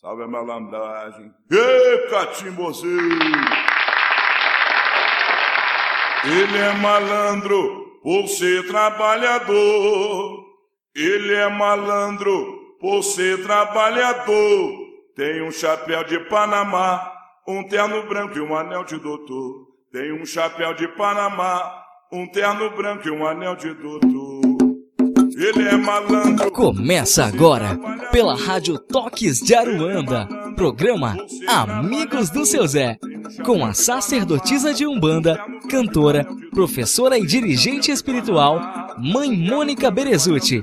Salve a malandragem. Ê, catimbozinho! Ele é malandro por ser trabalhador. Ele é malandro por ser trabalhador. Tem um chapéu de Panamá, um terno branco e um anel de doutor. Tem um chapéu de Panamá, um terno branco e um anel de doutor. Ele é malandro. Começa agora, pela Rádio Toques de Aruanda, programa Amigos do Seu Zé, com a sacerdotisa de Umbanda, cantora, professora e dirigente espiritual, Mãe Mônica Berezuti.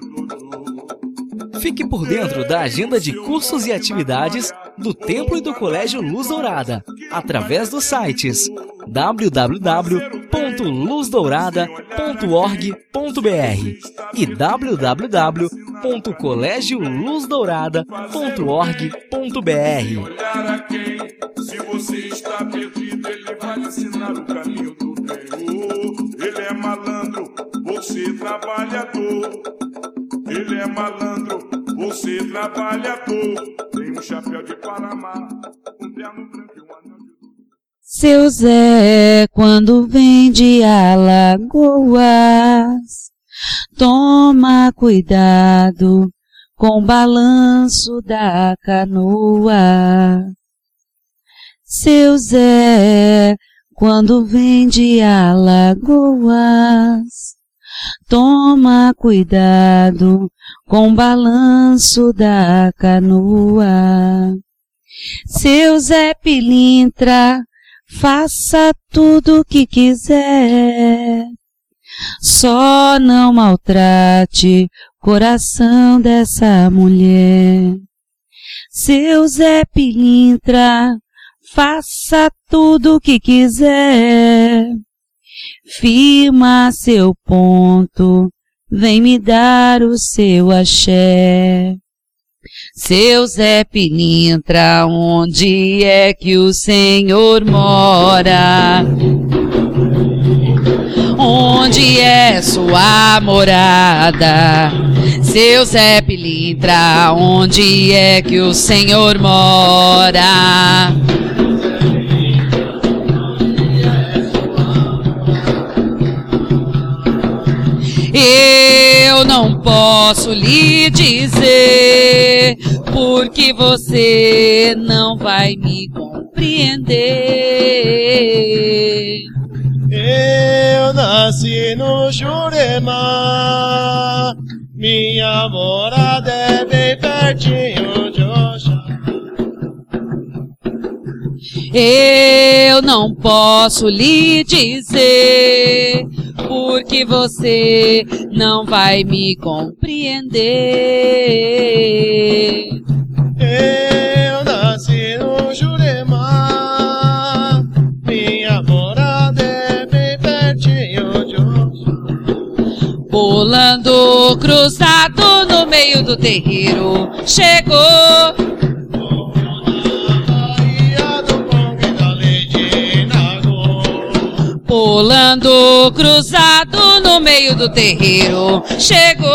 Fique por dentro da agenda de cursos e atividades do Templo e do Colégio Luz Dourada, através dos sites www.luzdourada.org.br e www.colégio.luzdourada.org.br. Se você está perdido, ele vai ensinar o caminho do Senhor. Ele é malandro, você trabalhador. Ele é malandro, você trabalhador. Tem um chapéu de Panamá, um terno branco Seu Zé, quando vem de Alagoas, toma cuidado com o balanço da canoa. Seu Zé, quando vem de Alagoas, toma cuidado com o balanço da canoa. Seu Zé Pilintra, faça tudo o que quiser. Só não maltrate o coração dessa mulher. Seu Zé Pilintra, faça tudo o que quiser. Firma seu ponto, vem me dar o seu axé. Seu Zé Pilintra, onde é que o Senhor mora? Onde é sua morada? Seu Zé Pilintra, onde é que o Senhor mora? Não posso lhe dizer, porque você não vai me compreender. Eu nasci no Jurema, minha morada é bem pertinho de Oxalá. Eu não posso lhe dizer, porque você não vai me compreender. Eu nasci no Jurema, minha morada é bem pertinho de Oxalá. Pulando cruzado no meio do terreiro, chegou. Pulando cruzado no meio do terreiro, chegou.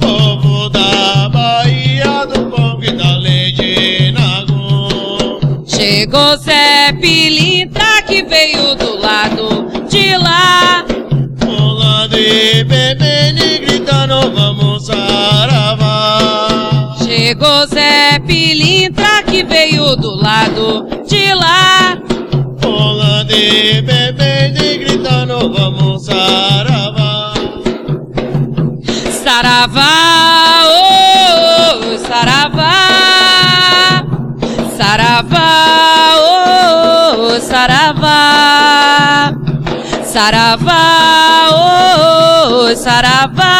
Povo da Bahia do Congo e da Lady Nagô. Chegou Zé Pilintra que veio do lado de lá. Pulando e bebendo e gritando, vamos saravá. Chegou Zé Pilintra que veio do lado de lá. Pulando e bebendo e gritando, vamos saravá. Saravá, oh, saravá. Saravá, oh, saravá. Saravá, oh, saravá.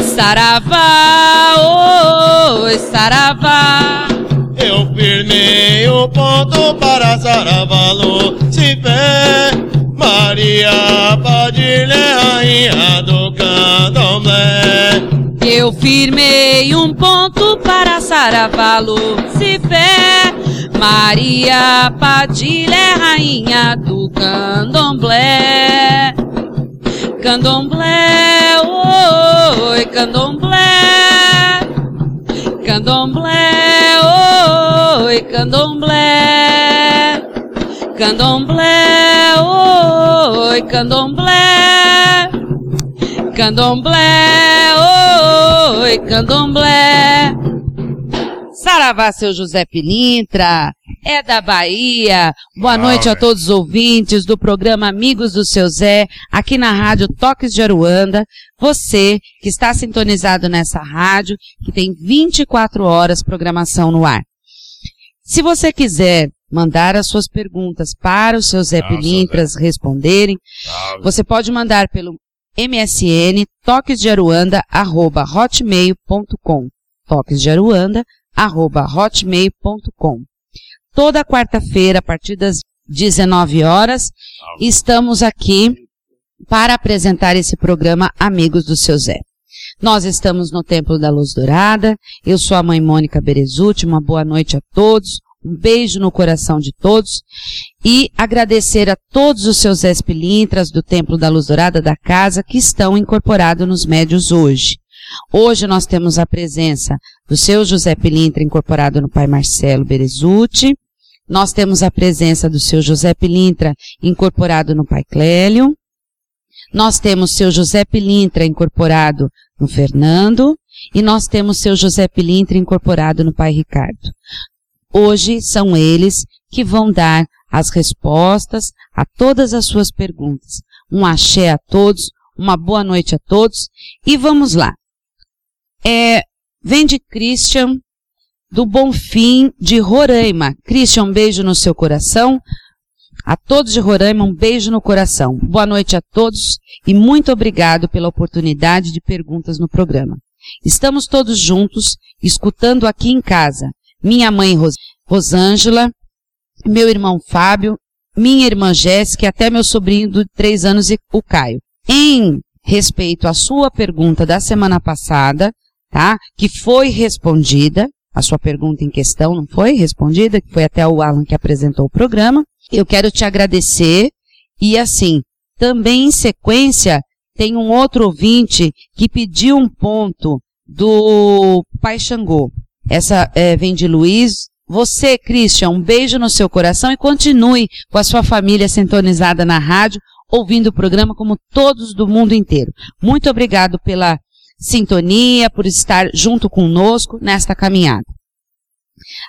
Saravá, oh, saravá. Eu firmei o ponto para Saravalo, se fé. Maria Padilha, rainha do candomblé. Eu firmei um ponto para Saravalo, se fé. Maria Padilha é rainha do candomblé. Candomblé, oi, candomblé. Candomblé, oi, candomblé. Candomblé, oi, candomblé. Candomblé, oi, candomblé. Saravá, seu José Pilintra, é da Bahia. Boa noite a todos os ouvintes do programa Amigos do Seu Zé, aqui na Rádio Toques de Aruanda. Você que está sintonizado nessa rádio, que tem 24 horas programação no ar. Se você quiser mandar as suas perguntas para os seus Zé Pilintras responderem, você pode mandar pelo MSN toquesdearuanda@hotmail.com. Toques Toda quarta-feira, a partir das 19 horas, estamos aqui para apresentar esse programa Amigos do Seu Zé. Nós estamos no Templo da Luz Dourada. Eu sou a mãe Mônica Berezuti. Uma boa noite a todos. Um beijo no coração de todos. E agradecer a todos os seus Zé Pilintras do Templo da Luz Dourada da casa que estão incorporados nos médios hoje. Hoje nós temos a presença do seu José Pilintra incorporado no pai Marcelo Berezuti. Nós temos a presença do seu José Pilintra incorporado no pai Clélio. Nós temos seu José Pilintra incorporado no Fernando. E nós temos seu José Pilintra incorporado no pai Ricardo. Hoje são eles que vão dar as respostas a todas as suas perguntas. Um axé a todos, uma boa noite a todos e vamos lá. É, vem de Christian, do Bonfim, de Roraima. Christian, um beijo no seu coração. A todos de Roraima, um beijo no coração. Boa noite a todos e muito obrigado pela oportunidade de perguntas no programa. Estamos todos juntos, escutando aqui em casa. Minha mãe Ros Rosângela, meu irmão Fábio, minha irmã Jéssica e até meu sobrinho de três anos, o Caio. Em respeito à sua pergunta da semana passada, tá? Que foi respondida, a sua pergunta em questão não foi respondida, que foi até o Alan que apresentou o programa. Eu quero te agradecer e assim, também em sequência, tem um outro ouvinte que pediu um ponto do Pai Xangô. Essa é, vem de Luiz. Você, Christian, um beijo no seu coração e continue com a sua família sintonizada na rádio, ouvindo o programa como todos do mundo inteiro. Muito obrigado pela sintonia, por estar junto conosco nesta caminhada.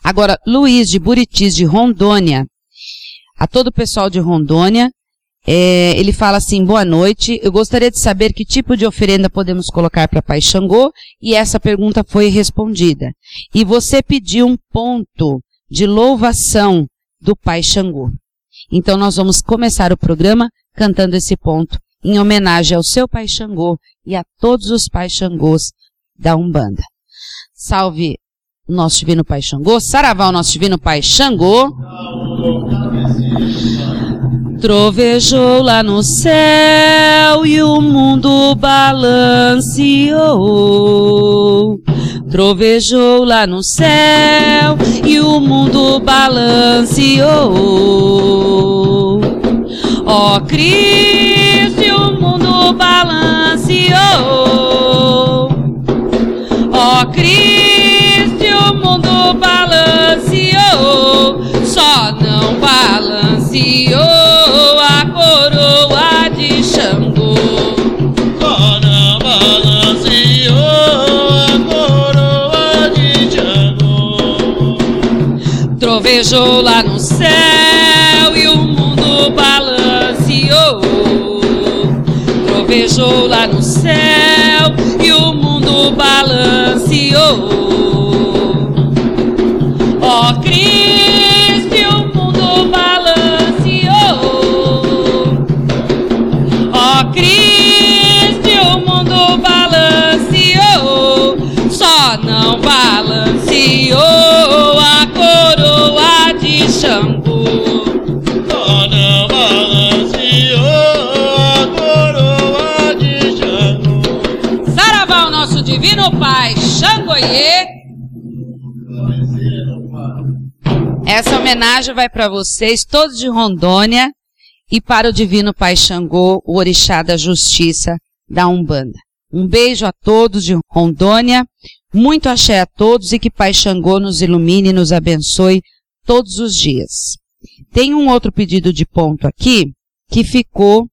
Agora, Luiz de Buritis, de Rondônia, a todo o pessoal de Rondônia, é, ele fala assim, boa noite, eu gostaria de saber que tipo de oferenda podemos colocar para Pai Xangô, e essa pergunta foi respondida. E você pediu um ponto de louvação do Pai Xangô. Então nós vamos começar o programa cantando esse ponto em homenagem ao seu pai Xangô e a todos os pais Xangôs da Umbanda. Salve nosso divino pai Xangô, saravá o nosso divino pai Xangô. Trovejou lá no céu e o mundo balanceou. Trovejou lá no céu e o mundo balanceou. Ó Cristo, e o mundo balanceou. Ó Cristo, e o mundo balanceou. Só não balanceou a coroa de Xangô. Só não balanceou a coroa de Xangô. Trovejou lá no céu Trovejou lá no céu e o mundo balanceou. Essa homenagem vai para vocês, todos de Rondônia, e para o divino pai Xangô, o orixá da justiça da Umbanda. Um beijo a todos de Rondônia, Muito axé a todos e que Pai Xangô nos ilumine e nos abençoe todos os dias. Tem um outro pedido de ponto aqui que ficou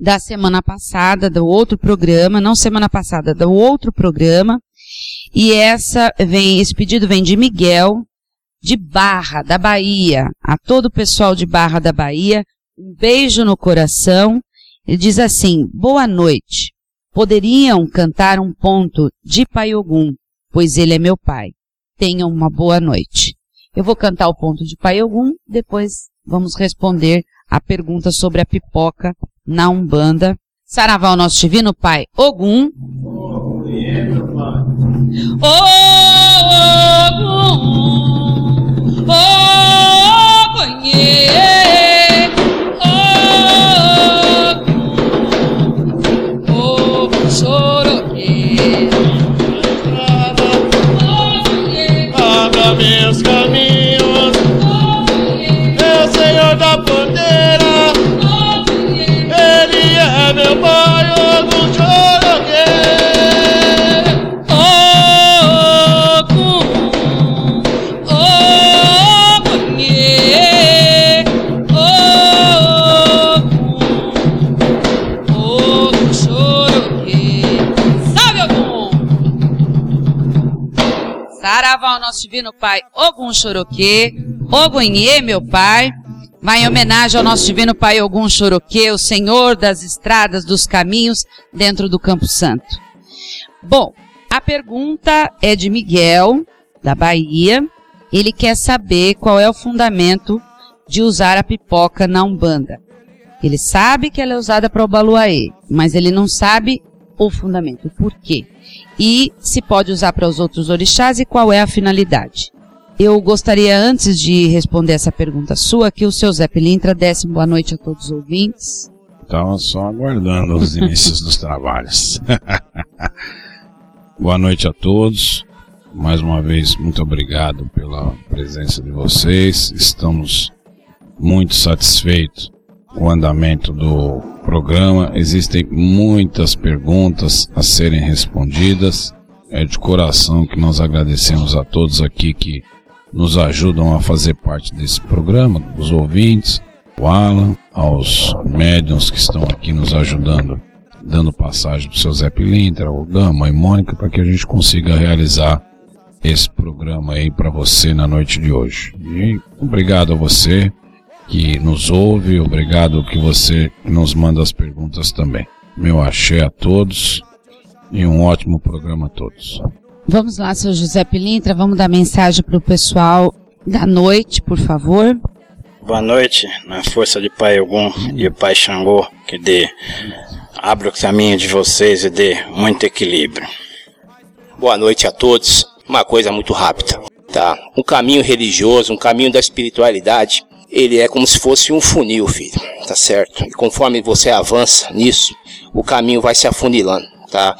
da semana passada, do outro programa, não semana passada, do outro programa. E essa vem, esse pedido vem de Miguel, de Barra, da Bahia. A todo o pessoal de Barra da Bahia, um beijo no coração. Ele diz assim: Boa noite. Poderiam cantar um ponto de Pai Ogum, pois ele é meu pai. Tenham uma boa noite. Eu vou cantar o ponto de Pai Ogum, depois vamos responder a pergunta sobre a pipoca na Umbanda. Saravá o nosso divino Pai Ogum. Ogum, Ogum, Ogum, Soroque. Abra meus caminhos, meu Senhor da bandeira. Ele é meu pai, Saravá ao nosso divino Pai Ogum Choroquê, Ogunhê, meu Pai, vai em homenagem ao nosso divino Pai Ogum Choroquê, o Senhor das estradas, dos caminhos, dentro do Campo Santo. Bom, a pergunta é de Miguel, da Bahia. Ele quer saber qual é o fundamento de usar a pipoca na Umbanda. Ele sabe que ela é usada para o Baluaê, mas ele não sabe o fundamento, o porquê. E se pode usar para os outros orixás e qual é a finalidade. Eu gostaria, antes de responder essa pergunta sua, que o seu Zé Pilintra desse boa noite a todos os ouvintes. Estava só aguardando os inícios dos trabalhos. Boa noite a todos. Mais uma vez, muito obrigado pela presença de vocês. Estamos muito satisfeitos o andamento do programa. Existem muitas perguntas a serem respondidas. É de coração que nós agradecemos a todos aqui que nos ajudam a fazer parte desse programa, os ouvintes, o Alan, aos médiums que estão aqui nos ajudando, dando passagem para o seu Zé Pilintra, o Gama e Mônica, para que a gente consiga realizar esse programa aí para você na noite de hoje. E obrigado a você que nos ouve, obrigado que você nos manda as perguntas também. Meu axé a todos e um ótimo programa a todos. Vamos lá, seu José Pilintra, vamos dar mensagem para o pessoal da noite, por favor. Boa noite, na força de Pai Ogum e Pai Xangô, que dê, abra o caminho de vocês e dê muito equilíbrio. Boa noite a todos. Uma coisa muito rápida, tá? Um caminho religioso, um caminho da espiritualidade, ele é como se fosse um funil, filho, tá certo? E conforme você avança nisso, o caminho vai se afunilando, tá?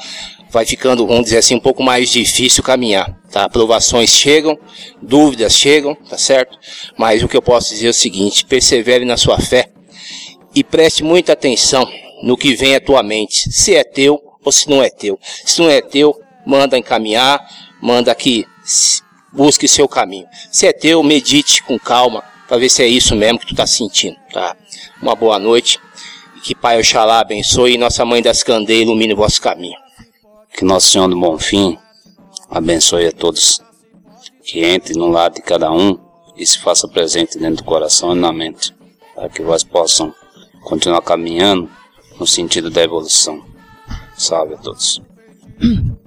Vai ficando, vamos dizer assim, um pouco mais difícil caminhar, tá? Provações chegam, dúvidas chegam, tá certo? Mas o que eu posso dizer é o seguinte: persevere na sua fé e preste muita atenção no que vem à tua mente, se é teu ou se não é teu. Se não é teu, manda encaminhar, manda que busque seu caminho. Se é teu, medite com calma para ver se é isso mesmo que tu tá sentindo, tá? Uma boa noite. E que Pai Oxalá abençoe e Nossa Mãe das Candeias ilumine o vosso caminho. Que Nosso Senhor do Bom Fim abençoe a todos. Que entre no lado de cada um e se faça presente dentro do coração e na mente. Para que vós possam continuar caminhando no sentido da evolução. Salve a todos.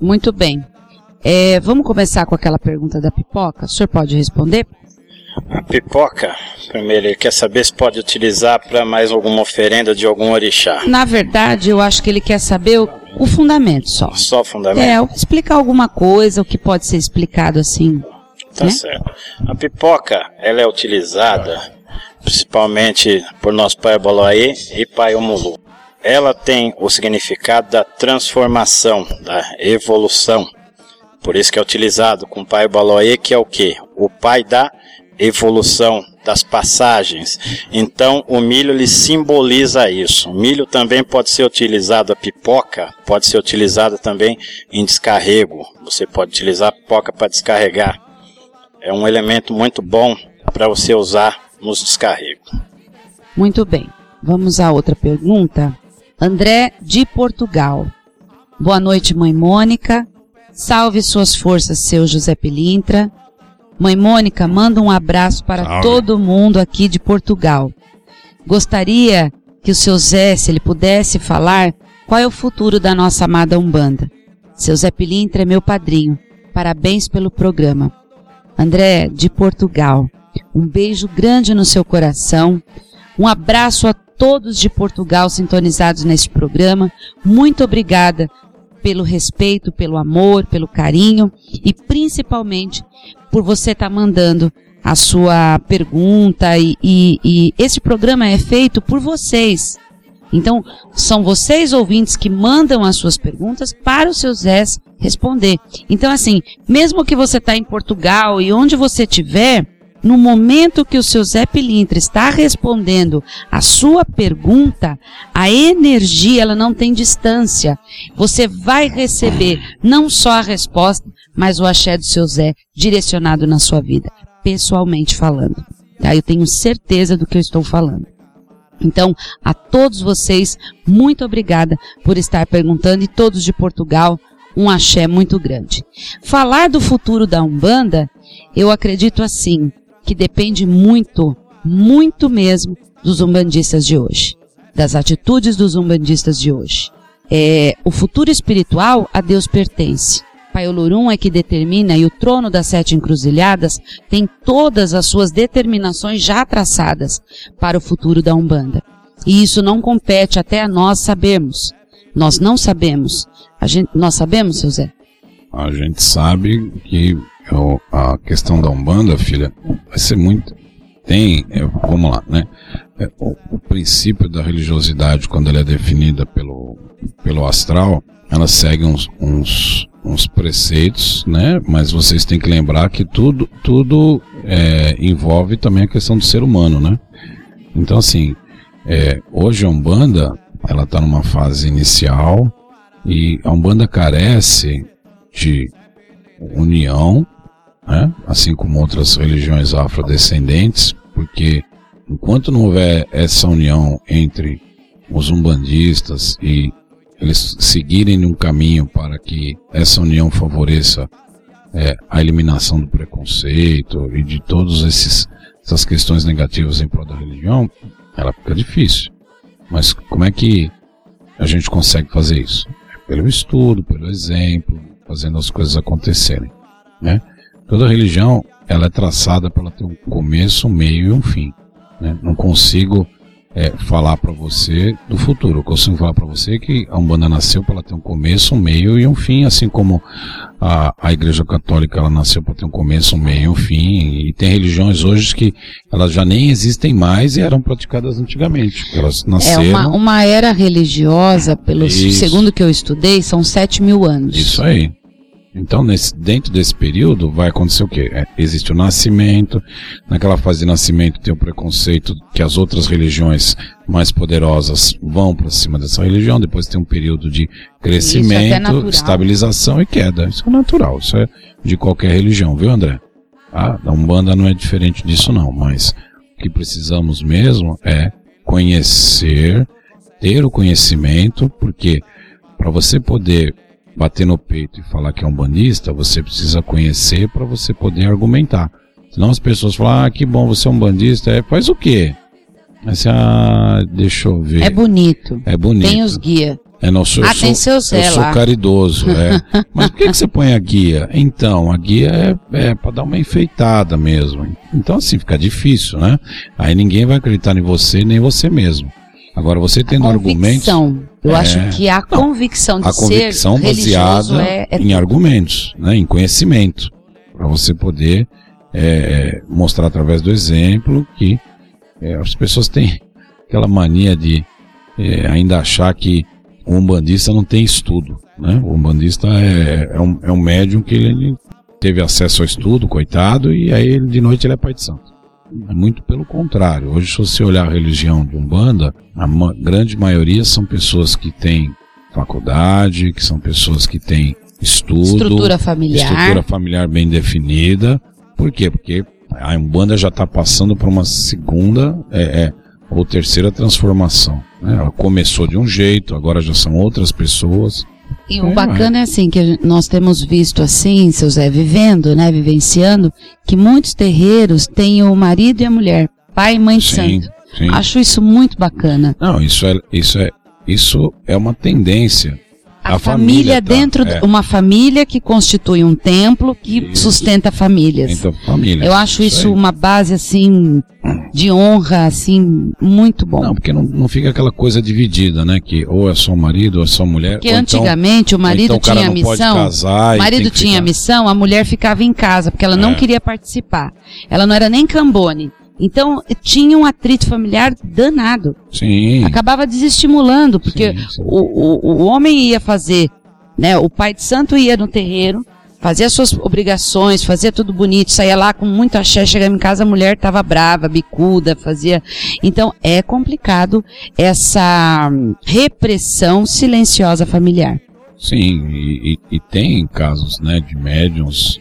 Muito bem. É, vamos começar com aquela pergunta da pipoca? O senhor pode responder? A pipoca, primeiro, ele quer saber se pode utilizar para mais alguma oferenda de algum orixá. Na verdade, eu acho que ele quer saber o, o fundamento só. Só fundamento? É, explicar alguma coisa, o que pode ser explicado assim. Tá né? certo. A pipoca, ela é utilizada principalmente por nosso pai Baloaê e pai Omulu. Ela tem o significado da transformação, da evolução. Por isso que é utilizado com o pai Baloaê, que é o quê? O pai da evolução, das passagens. Então, o milho ele simboliza isso. O milho também pode ser utilizado a pipoca, pode ser utilizado também em descarrego. Você pode utilizar a pipoca para descarregar. É um elemento muito bom para você usar nos descarregos. Muito bem. Vamos à outra pergunta. André de Portugal. Boa noite, mãe Mônica. Salve suas forças, seu José Pilintra. Mãe Mônica, manda um abraço para Salve. todo mundo aqui de Portugal. Gostaria que o seu Zé, se ele pudesse falar, qual é o futuro da nossa amada Umbanda. Seu Zé Pilintra é meu padrinho. Parabéns pelo programa. André, de Portugal, um beijo grande no seu coração. Um abraço a todos de Portugal sintonizados neste programa. Muito obrigada pelo respeito, pelo amor, pelo carinho e principalmente por você estar mandando a sua pergunta e, e, e esse programa é feito por vocês. Então, são vocês ouvintes que mandam as suas perguntas para o seu Zé responder. Então, assim, mesmo que você está em Portugal e onde você estiver, no momento que o seu Zé Pilintra está respondendo a sua pergunta, a energia ela não tem distância. Você vai receber não só a resposta, mas o axé do seu Zé direcionado na sua vida, pessoalmente falando. Tá? Eu tenho certeza do que eu estou falando. Então, a todos vocês, muito obrigada por estar perguntando e todos de Portugal, um axé muito grande. Falar do futuro da Umbanda, eu acredito assim, que depende muito, muito mesmo dos umbandistas de hoje, das atitudes dos umbandistas de hoje. É, o futuro espiritual a Deus pertence. Pai Olorum é que determina e o trono das sete encruzilhadas tem todas as suas determinações já traçadas para o futuro da Umbanda. E isso não compete até a nós sabermos. Nós não sabemos. A gente, nós sabemos, seu Zé? A gente sabe que a questão da Umbanda, filha, vai ser muito. Tem, é, vamos lá, né? É, o, princípio da religiosidade, quando ela é definida pelo, pelo astral, ela segue uns, uns, uns preceitos, né? Mas vocês têm que lembrar que tudo, tudo é, envolve também a questão do ser humano, né? Então, assim, é, hoje a Umbanda, ela está numa fase inicial e a Umbanda carece de união, né? assim como outras religiões afrodescendentes, porque enquanto não houver essa união entre os umbandistas e eles seguirem um caminho para que essa união favoreça é, a eliminação do preconceito e de todas essas questões negativas em prol da religião, ela fica difícil. Mas como é que a gente consegue fazer isso? É pelo estudo, pelo exemplo, fazendo as coisas acontecerem, né? Toda religião, ela é traçada para ela ter um começo, um meio e um fim, né? Não consigo é, falar para você do futuro, eu consigo falar para você que a Umbanda nasceu para ela ter um começo, um meio e um fim, assim como a, a Igreja Católica ela nasceu para ter um começo, um meio e um fim, e tem religiões hoje que elas já nem existem mais e eram praticadas antigamente, elas É nasceram... uma, uma era religiosa, pelo Isso. segundo que eu estudei, são sete mil anos. Isso aí. Então, nesse- dentro desse período, vai acontecer o quê? É, existe o nascimento, naquela fase de nascimento tem o preconceito que as outras religiões mais poderosas vão para cima dessa religião, depois tem um período de é crescimento, natural. estabilização e queda. Isso é natural, isso é de qualquer religião, viu, André? A da Umbanda não é diferente disso, não, mas o que precisamos mesmo é conhecer, ter o conhecimento, porque para você poder bater no peito e falar que é um bandista, você precisa conhecer para você poder argumentar. Senão as pessoas falam, ah, que bom, você é um bandista, é, faz o quê? Aí você, ah, deixa eu ver. É bonito. É bonito. Tem os guia. É, não, sou, Ah, eu sou, tem seu Zé eu sou caridoso, é. Mas por que, que você põe a guia? Então, a guia é, é para dar uma enfeitada mesmo. Então, assim, fica difícil, né? Aí ninguém vai acreditar em você, nem você mesmo. Agora, você tendo argumentos. Eu É. acho que a convicção de a convicção ser religioso baseada é, é em argumentos, né, em conhecimento, para você poder é, mostrar através do exemplo que é, as pessoas têm aquela mania de é, ainda achar que o umbandista não tem estudo, né? O umbandista é, um, é um médium que ele teve acesso ao estudo, coitado, e aí ele, de noite ele é pai de santo. É muito pelo contrário. Hoje, se você olhar a religião de Umbanda, a ma grande maioria são pessoas que têm faculdade, que são pessoas que têm estudo, Estrutura familiar. estrutura familiar bem definida. Por quê? Porque a Umbanda já está passando por uma segunda é, é, ou terceira transformação. né? Ela começou de um jeito, agora já são outras pessoas. E o É, bacana é assim, que nós temos visto assim, seu Zé, vivendo, né, vivenciando, que muitos terreiros têm o marido e a mulher, pai e mãe Sim, santo. sim. Acho isso muito bacana. Não, isso é, isso é, isso é uma tendência. A, A família, família tá, dentro, é. de uma família que constitui um templo que Isso. sustenta famílias. Então, família. Eu acho isso aí. uma base assim de honra assim muito bom. Não, porque não, não fica aquela coisa dividida, né? Que ou é só o marido ou é só a mulher. Porque então- antigamente o ou marido então o tinha não pode missão. casar O marido tinha ficar- missão, a mulher ficava em casa, porque ela não É. queria participar. Ela não era nem cambone. Então, tinha um atrito familiar danado. Sim. Acabava desestimulando, porque Sim, sim. O, o, o homem ia fazer, né? O pai de santo ia no terreiro, fazia as suas obrigações, fazia tudo bonito, saía lá com muito axé, chegava em casa, a mulher estava brava, bicuda, fazia. Então, é complicado essa repressão silenciosa familiar. Sim, e, e- e tem casos, né, de médiums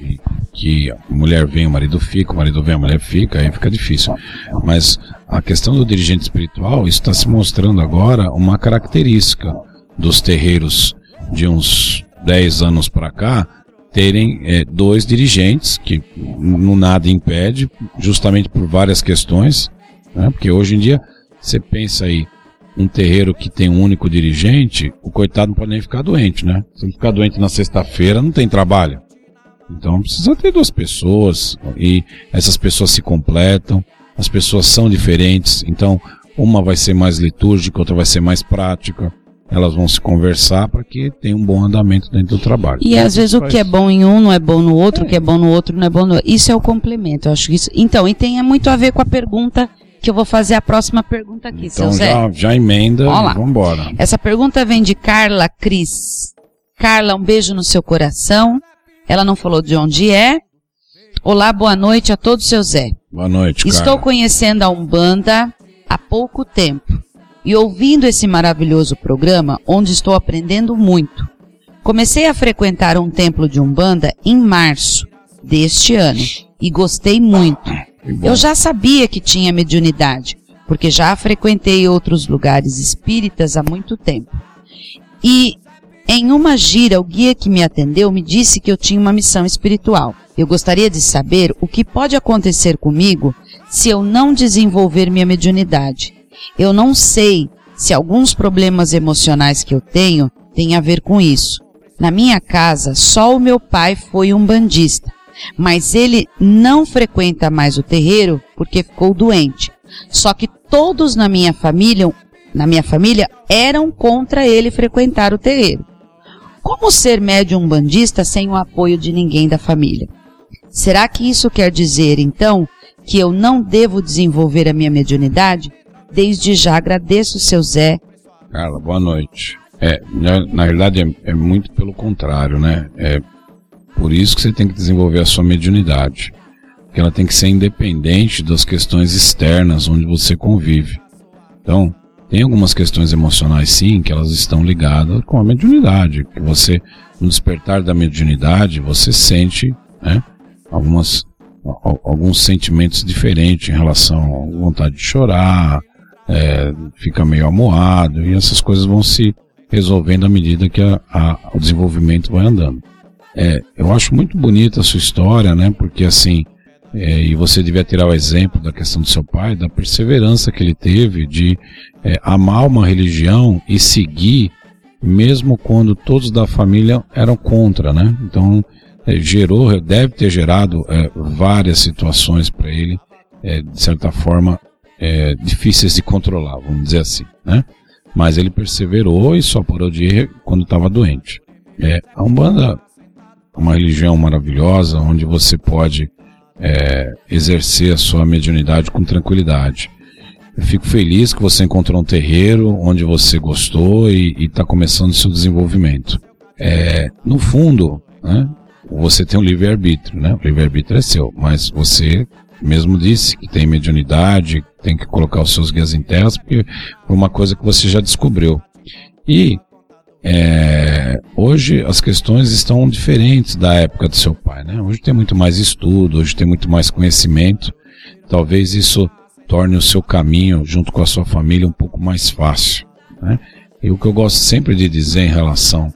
que a mulher vem, o marido fica, o marido vem, a mulher fica, aí fica difícil. Mas a questão do dirigente espiritual, está se mostrando agora uma característica dos terreiros de uns 10 anos para cá, terem eh, dois dirigentes, que no nada impede, justamente por várias questões, né, porque hoje em dia, você pensa aí, um terreiro que tem um único dirigente, o coitado não pode nem ficar doente, né? Se ele ficar doente na sexta-feira, não tem trabalho. Então precisa ter duas pessoas e essas pessoas se completam, as pessoas são diferentes, então uma vai ser mais litúrgica, outra vai ser mais prática. Elas vão se conversar para que tenha um bom andamento dentro do trabalho. E às vezes o Faz- que é bom em um não é bom no outro, o que é bom no outro não é bom no outro. Isso é o complemento, eu acho que isso. Então, e tem muito a ver com a pergunta que eu vou fazer a próxima pergunta aqui, seu Então Zé. já, já emenda Vamos e vamos embora. Essa pergunta vem de Carla Cris. Carla, um beijo no seu coração. Ela não falou de onde é. Olá, boa noite a todos, seu Zé. Boa noite, Estou Carla. conhecendo a Umbanda há pouco tempo e ouvindo esse maravilhoso programa onde estou aprendendo muito. Comecei a frequentar um templo de Umbanda em março deste ano e gostei muito. Eu já sabia que tinha mediunidade, porque já frequentei outros lugares espíritas há muito tempo. E em uma gira, o guia que me atendeu me disse que eu tinha uma missão espiritual. Eu gostaria de saber o que pode acontecer comigo se eu não desenvolver minha mediunidade. Eu não sei se alguns problemas emocionais que eu tenho têm a ver com isso. Na minha casa, só o meu pai foi um bandista, mas ele não frequenta mais o terreiro porque ficou doente. Só que todos na minha família, na minha família, eram contra ele frequentar o terreiro. Como ser médium bandista sem o apoio de ninguém da família? Será que isso quer dizer, então, que eu não devo desenvolver a minha mediunidade? Desde já agradeço, seu Zé. Carla, boa noite. É, na, na verdade é, é muito pelo contrário, né? É por isso que você tem que desenvolver a sua mediunidade. Porque ela tem que ser independente das questões externas onde você convive. Então, tem algumas questões emocionais sim que elas estão ligadas com a mediunidade. Que você, no despertar da mediunidade, você sente, né? Algumas, al- alguns sentimentos diferentes em relação à vontade de chorar, é, fica meio amoado e essas coisas vão se resolvendo à medida que a- a- o desenvolvimento vai andando. É, eu acho muito bonita a sua história, né? Porque assim, é, e você devia tirar o exemplo da questão do seu pai, da perseverança que ele teve de é, amar uma religião e seguir, mesmo quando todos da família eram contra, né? Então, é, gerou, deve ter gerado é, várias situações para ele, é, de certa forma, difíceis de controlar, vamos dizer assim, né? Mas ele perseverou e só parou de ir quando estava doente. É, a Umbanda uma religião maravilhosa, onde você pode é, exercer a sua mediunidade com tranquilidade. Eu fico feliz que você encontrou um terreiro onde você gostou e está começando seu desenvolvimento. É, no fundo, né, você tem um livre-arbítrio, né? O livre-arbítrio é seu, mas você mesmo disse que tem mediunidade, tem que colocar os seus guias em terras, porque por uma coisa que você já descobriu. E é, hoje as questões estão diferentes da época do seu pai, né? Hoje tem muito mais estudo, hoje tem muito mais conhecimento. Talvez isso torne o seu caminho junto com a sua família um pouco mais fácil. Né? E o que eu gosto sempre de dizer em relação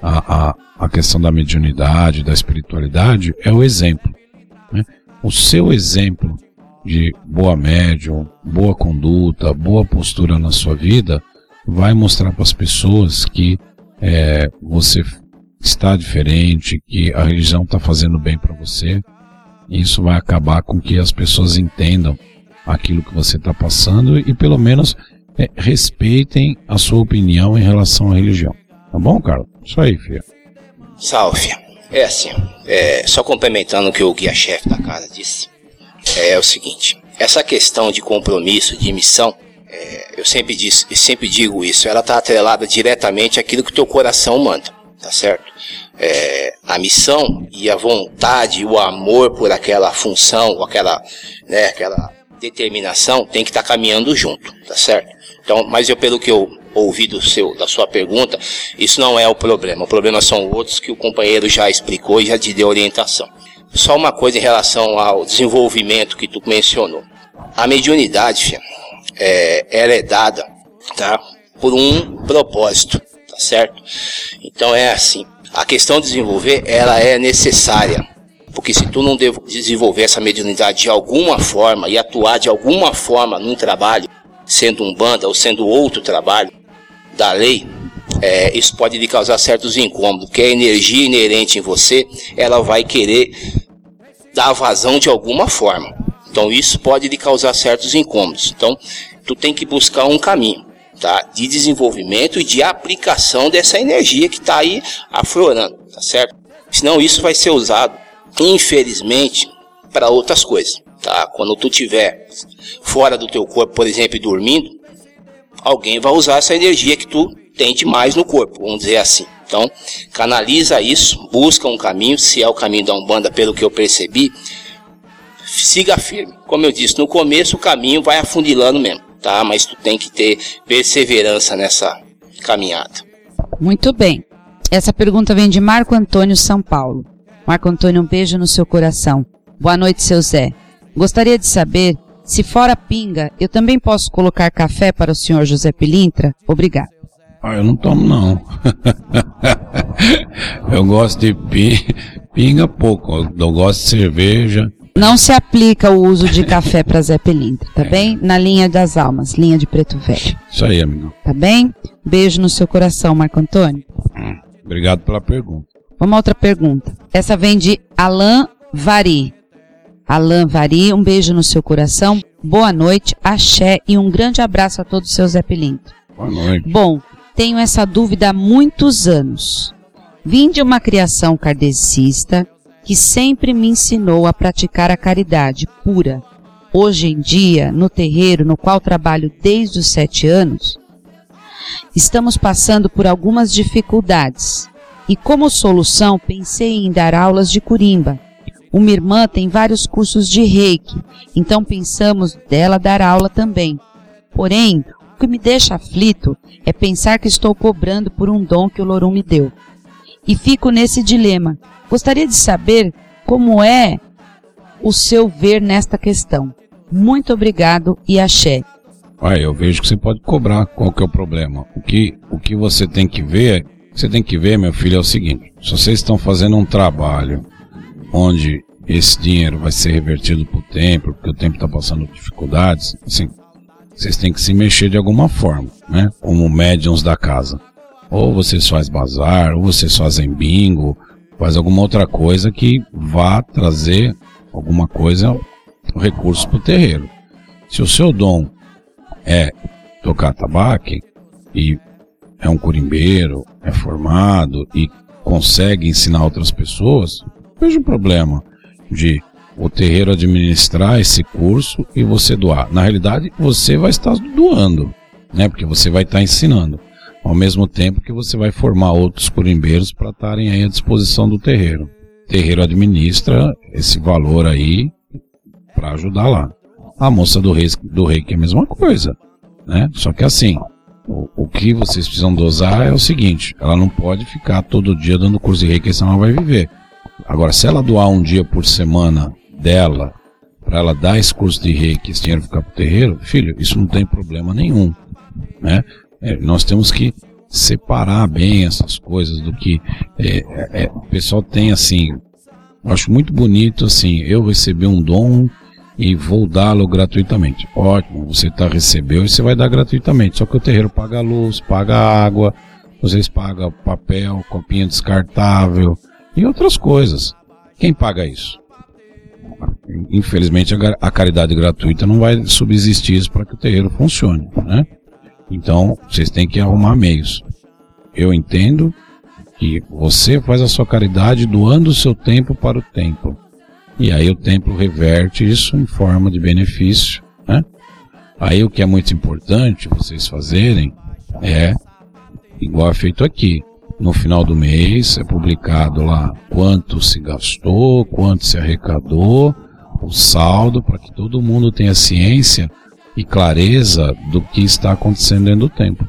à, à, à questão da mediunidade, da espiritualidade, é o exemplo. Né? O seu exemplo de boa médium, boa conduta, boa postura na sua vida, vai mostrar para as pessoas que é, você está diferente, que a religião está fazendo bem para você. Isso vai acabar com que as pessoas entendam aquilo que você está passando e pelo menos é, respeitem a sua opinião em relação à religião. Tá bom, Carlos? Isso aí, filha. Salve. É assim, é, só complementando o que o guia-chefe da casa disse, é, o seguinte, essa questão de compromisso, de missão, é, eu sempre, disse, sempre digo isso, ela está atrelada diretamente àquilo que o teu coração manda, tá certo? É, a missão e a vontade, o amor por aquela função, aquela, né, aquela determinação tem que estar tá caminhando junto, tá certo? Então, mas eu pelo que eu ouvi do seu, da sua pergunta, isso não é o problema. O problema são outros que o companheiro já explicou e já te deu orientação. Só uma coisa em relação ao desenvolvimento que tu mencionou. A mediunidade, filha, é, é dada, tá? Por um propósito, tá certo? Então é assim. A questão de desenvolver, ela é necessária porque se tu não desenvolver essa mediunidade de alguma forma e atuar de alguma forma num trabalho, sendo um banda ou sendo outro trabalho da lei, é, isso pode lhe causar certos incômodos, porque a energia inerente em você, ela vai querer dar vazão de alguma forma. Então isso pode lhe causar certos incômodos. Então tu tem que buscar um caminho, tá? De desenvolvimento e de aplicação dessa energia que está aí aflorando, tá certo? Senão isso vai ser usado infelizmente, para outras coisas. Tá? Quando tu tiver fora do teu corpo, por exemplo, dormindo, alguém vai usar essa energia que tu tem demais no corpo, vamos dizer assim. Então, canaliza isso, busca um caminho, se é o caminho da Umbanda, pelo que eu percebi, siga firme. Como eu disse, no começo o caminho vai afundilando mesmo, tá? Mas tu tem que ter perseverança nessa caminhada. Muito bem. Essa pergunta vem de Marco Antônio São Paulo. Marco Antônio, um beijo no seu coração. Boa noite, seu Zé. Gostaria de saber se fora pinga, eu também posso colocar café para o senhor José Pilintra? Obrigado. Ah, eu não tomo não. eu gosto de pinga pouco, eu gosto de cerveja. Não se aplica o uso de café para Zé Pilintra, tá é. bem? Na linha das almas, linha de preto velho. Isso aí, amigo. Tá bem? Beijo no seu coração, Marco Antônio. Hum, obrigado pela pergunta. Vamos a outra pergunta. Essa vem de Alain Vari. Alain Vari, um beijo no seu coração. Boa noite, axé e um grande abraço a todos os seus Zé Pilinto. Boa noite. Bom, tenho essa dúvida há muitos anos. Vim de uma criação kardecista que sempre me ensinou a praticar a caridade pura. Hoje em dia, no terreiro no qual trabalho desde os sete anos, estamos passando por algumas dificuldades e como solução pensei em dar aulas de curimba. Uma irmã tem vários cursos de reiki, então pensamos dela dar aula também. Porém, o que me deixa aflito é pensar que estou cobrando por um dom que o Lorum me deu. E fico nesse dilema. Gostaria de saber como é o seu ver nesta questão. Muito obrigado e axé. Olha, eu vejo que você pode cobrar. Qual que é o problema? O que, o que você tem que ver é você tem que ver, meu filho, é o seguinte: se vocês estão fazendo um trabalho onde esse dinheiro vai ser revertido para o templo, porque o templo está passando dificuldades, assim, vocês têm que se mexer de alguma forma, né? Como médiums da casa. Ou vocês fazem bazar, ou vocês fazem bingo, faz alguma outra coisa que vá trazer alguma coisa, um recurso para o terreiro. Se o seu dom é tocar tabaque e é um curimbeiro, é formado e consegue ensinar outras pessoas, vejo o problema de o terreiro administrar esse curso e você doar. Na realidade, você vai estar doando, né? Porque você vai estar ensinando. Ao mesmo tempo que você vai formar outros curimbeiros para estarem aí à disposição do terreiro. O terreiro administra esse valor aí para ajudar lá. A moça do rei, do rei que é a mesma coisa, né? Só que assim, o, o, que vocês precisam dosar é o seguinte: ela não pode ficar todo dia dando curso de reiki, senão ela vai viver. Agora, se ela doar um dia por semana dela para ela dar esse curso de reiki, esse dinheiro ficar pro terreiro, filho, isso não tem problema nenhum, né? É, nós temos que separar bem essas coisas do que é, é, é, o pessoal tem assim. Eu acho muito bonito assim, eu recebi um dom e vou dá-lo gratuitamente. Ótimo, você tá recebeu e você vai dar gratuitamente. Só que o terreiro paga luz, paga água, vocês pagam papel, copinha descartável e outras coisas. Quem paga isso? Infelizmente a, caridade gratuita não vai subsistir para que o terreiro funcione, né? Então, vocês têm que arrumar meios. Eu entendo que você faz a sua caridade doando o seu tempo para o templo. E aí o templo reverte isso em forma de benefício, né? Aí o que é muito importante vocês fazerem é igual é feito aqui. No final do mês é publicado lá quanto se gastou, quanto se arrecadou, o saldo, para que todo mundo tenha ciência e clareza do que está acontecendo dentro do templo.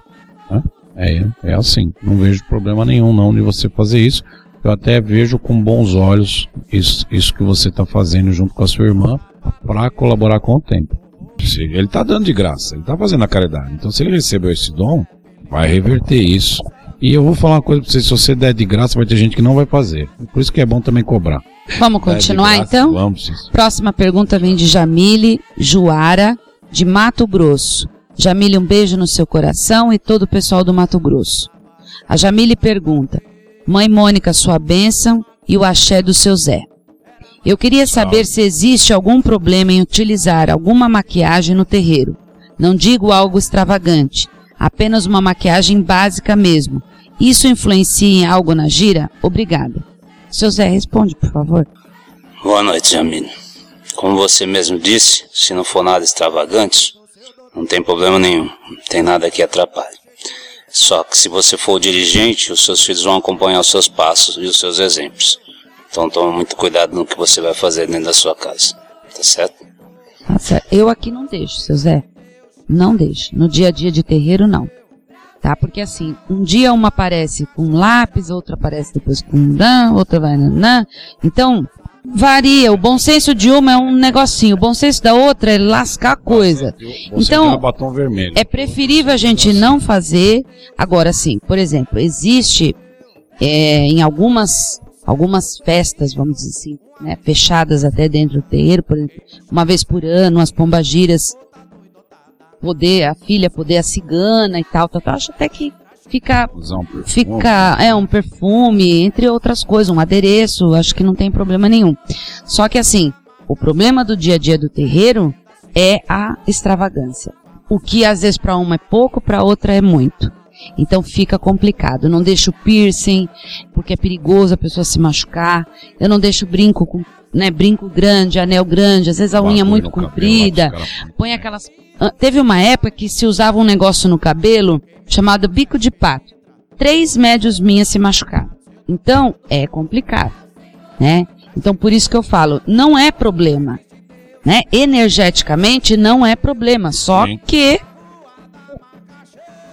Né? É, é assim. Não vejo problema nenhum não de você fazer isso. Eu até vejo com bons olhos isso, isso que você está fazendo junto com a sua irmã para colaborar com o templo. Ele está dando de graça, ele está fazendo a caridade. Então, se ele recebeu esse dom, vai reverter isso. E eu vou falar uma coisa para você: se você der de graça, vai ter gente que não vai fazer. Por isso que é bom também cobrar. Vamos continuar graça, então? Vamos. Próxima pergunta vem de Jamile Juara de Mato Grosso. Jamile, um beijo no seu coração e todo o pessoal do Mato Grosso. A Jamile pergunta: Mãe Mônica, sua bênção e o axé do seu Zé. Eu queria saber se existe algum problema em utilizar alguma maquiagem no terreiro. Não digo algo extravagante, apenas uma maquiagem básica mesmo. Isso influencia em algo na gira? Obrigada. Seu Zé, responde, por favor. Boa noite, Jamile. Como você mesmo disse, se não for nada extravagante, não tem problema nenhum, não tem nada que atrapalhe. Só que se você for o dirigente, os seus filhos vão acompanhar os seus passos e os seus exemplos. Então tome muito cuidado no que você vai fazer dentro da sua casa. Tá certo? Certo. Eu aqui não deixo, seu Zé. Não deixo. No dia a dia de terreiro, não. Tá? Porque assim, um dia uma aparece com lápis, outra aparece depois com dan, outra vai nanã. Então, varia. O bom senso de uma é um negocinho, o bom senso da outra é lascar a coisa. então, é preferível a gente não fazer. Agora, sim, por exemplo, existe é, em algumas algumas festas, vamos dizer assim, né, fechadas até dentro do terreiro, por exemplo, uma vez por ano, as pombagiras poder, a filha poder a cigana e tal, tal, tal. Acho até que fica, um fica, é um perfume, entre outras coisas, um adereço, acho que não tem problema nenhum. Só que assim, o problema do dia a dia do terreiro é a extravagância. O que às vezes para uma é pouco, para outra é muito. Então fica complicado. Não deixo piercing, porque é perigoso a pessoa se machucar. Eu não deixo brinco com, né, brinco grande, anel grande, às vezes a unha muito comprida. Põe aquelas teve uma época que se usava um negócio no cabelo chamado bico de pato. Três médios minhas se machucaram. Então, é complicado, né? Então, por isso que eu falo, não é problema, né? Energeticamente não é problema, só Sim. que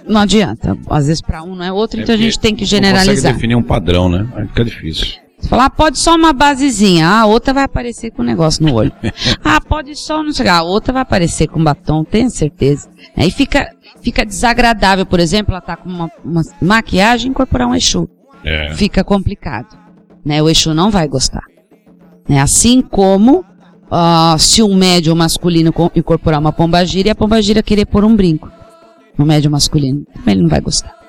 não adianta. Às vezes para um não é outro, é então a gente tem que generalizar. Não consegue definir um padrão, né? Aí fica difícil. Você fala, ah, pode só uma basezinha, ah, a outra vai aparecer com um negócio no olho. ah, pode só não sei, a outra vai aparecer com batom, tenho certeza. Aí fica, fica desagradável, por exemplo, ela tá com uma, uma maquiagem incorporar um Exu. É. Fica complicado. Né? O Exu não vai gostar. Né? Assim como uh, se um médium masculino incorporar uma pombagira e a pombagira querer pôr um brinco no médium masculino, ele não vai gostar.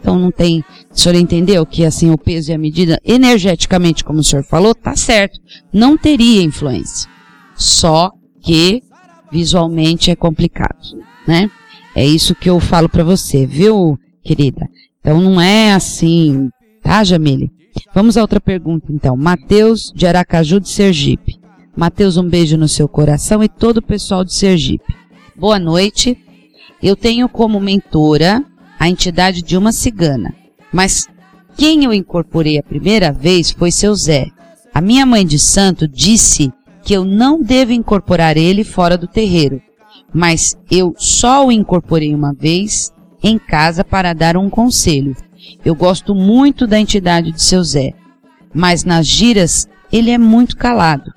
Então não tem. O senhor entendeu que assim o peso e a medida, energeticamente, como o senhor falou, tá certo. Não teria influência. Só que visualmente é complicado, né? É isso que eu falo para você, viu, querida? Então não é assim, tá, Jamile? Vamos a outra pergunta então. Mateus de Aracaju de Sergipe. Mateus, um beijo no seu coração e todo o pessoal de Sergipe. Boa noite. Eu tenho como mentora a entidade de uma cigana. Mas quem eu incorporei a primeira vez foi seu Zé. A minha mãe de santo disse que eu não devo incorporar ele fora do terreiro, mas eu só o incorporei uma vez em casa para dar um conselho. Eu gosto muito da entidade de seu Zé, mas nas giras ele é muito calado.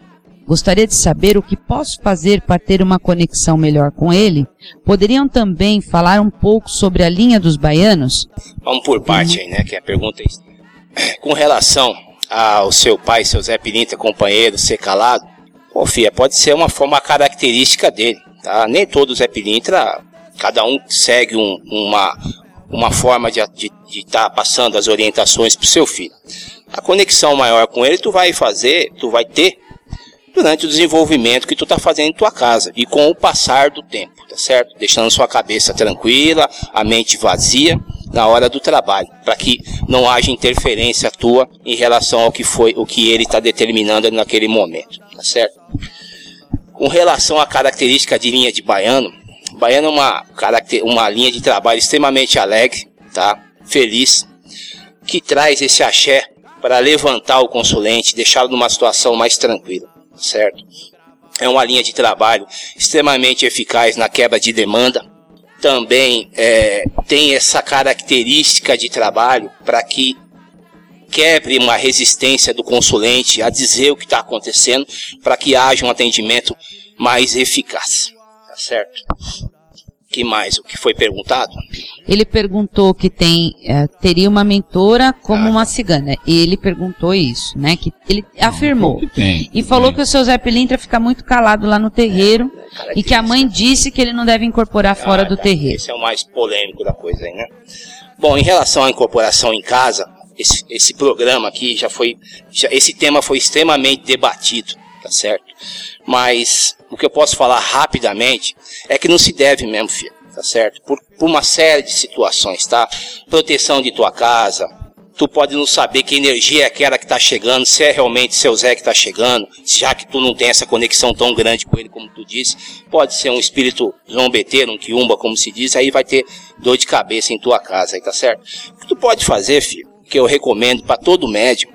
Gostaria de saber o que posso fazer para ter uma conexão melhor com ele? Poderiam também falar um pouco sobre a linha dos baianos? Vamos por parte aí, né? Que a pergunta é com relação ao seu pai, seu Zé Pilintra, companheiro, ser calado. Pô, filha, pode ser uma forma característica dele, tá? Nem todo Zé Pilintra, cada um segue um, uma, uma forma de estar tá passando as orientações pro seu filho. A conexão maior com ele tu vai fazer, tu vai ter durante o desenvolvimento que tu tá fazendo em tua casa e com o passar do tempo, tá certo? Deixando sua cabeça tranquila, a mente vazia na hora do trabalho, para que não haja interferência tua em relação ao que foi, o que ele está determinando naquele momento, tá certo? Com relação à característica de linha de baiano, baiano é uma, uma linha de trabalho extremamente alegre, tá? Feliz, que traz esse axé para levantar o consulente, deixá-lo numa situação mais tranquila certo? É uma linha de trabalho extremamente eficaz na quebra de demanda. Também é, tem essa característica de trabalho para que quebre uma resistência do consulente a dizer o que está acontecendo, para que haja um atendimento mais eficaz. Tá certo? Que mais? O que foi perguntado? Ele perguntou que tem é, teria uma mentora como ah. uma cigana. Ele perguntou isso, né? Que ele Não, afirmou que tem, e falou tem. que o seu Zé Pilintra fica muito calado lá no terreiro é, e que a mãe disse que ele não deve incorporar fora ah, do tá. terreiro. Esse é o mais polêmico da coisa aí, né? Bom, em relação à incorporação em casa, esse, esse programa aqui já foi, já, esse tema foi extremamente debatido, tá certo? Mas o que eu posso falar rapidamente é que não se deve mesmo, filho, tá certo? Por, por uma série de situações, tá? Proteção de tua casa, tu pode não saber que energia é aquela que está chegando, se é realmente seu Zé que está chegando, já que tu não tem essa conexão tão grande com ele como tu disse, pode ser um espírito zombeteiro, um quiumba, como se diz, aí vai ter dor de cabeça em tua casa, aí tá certo? O que tu pode fazer, filho, que eu recomendo para todo médium,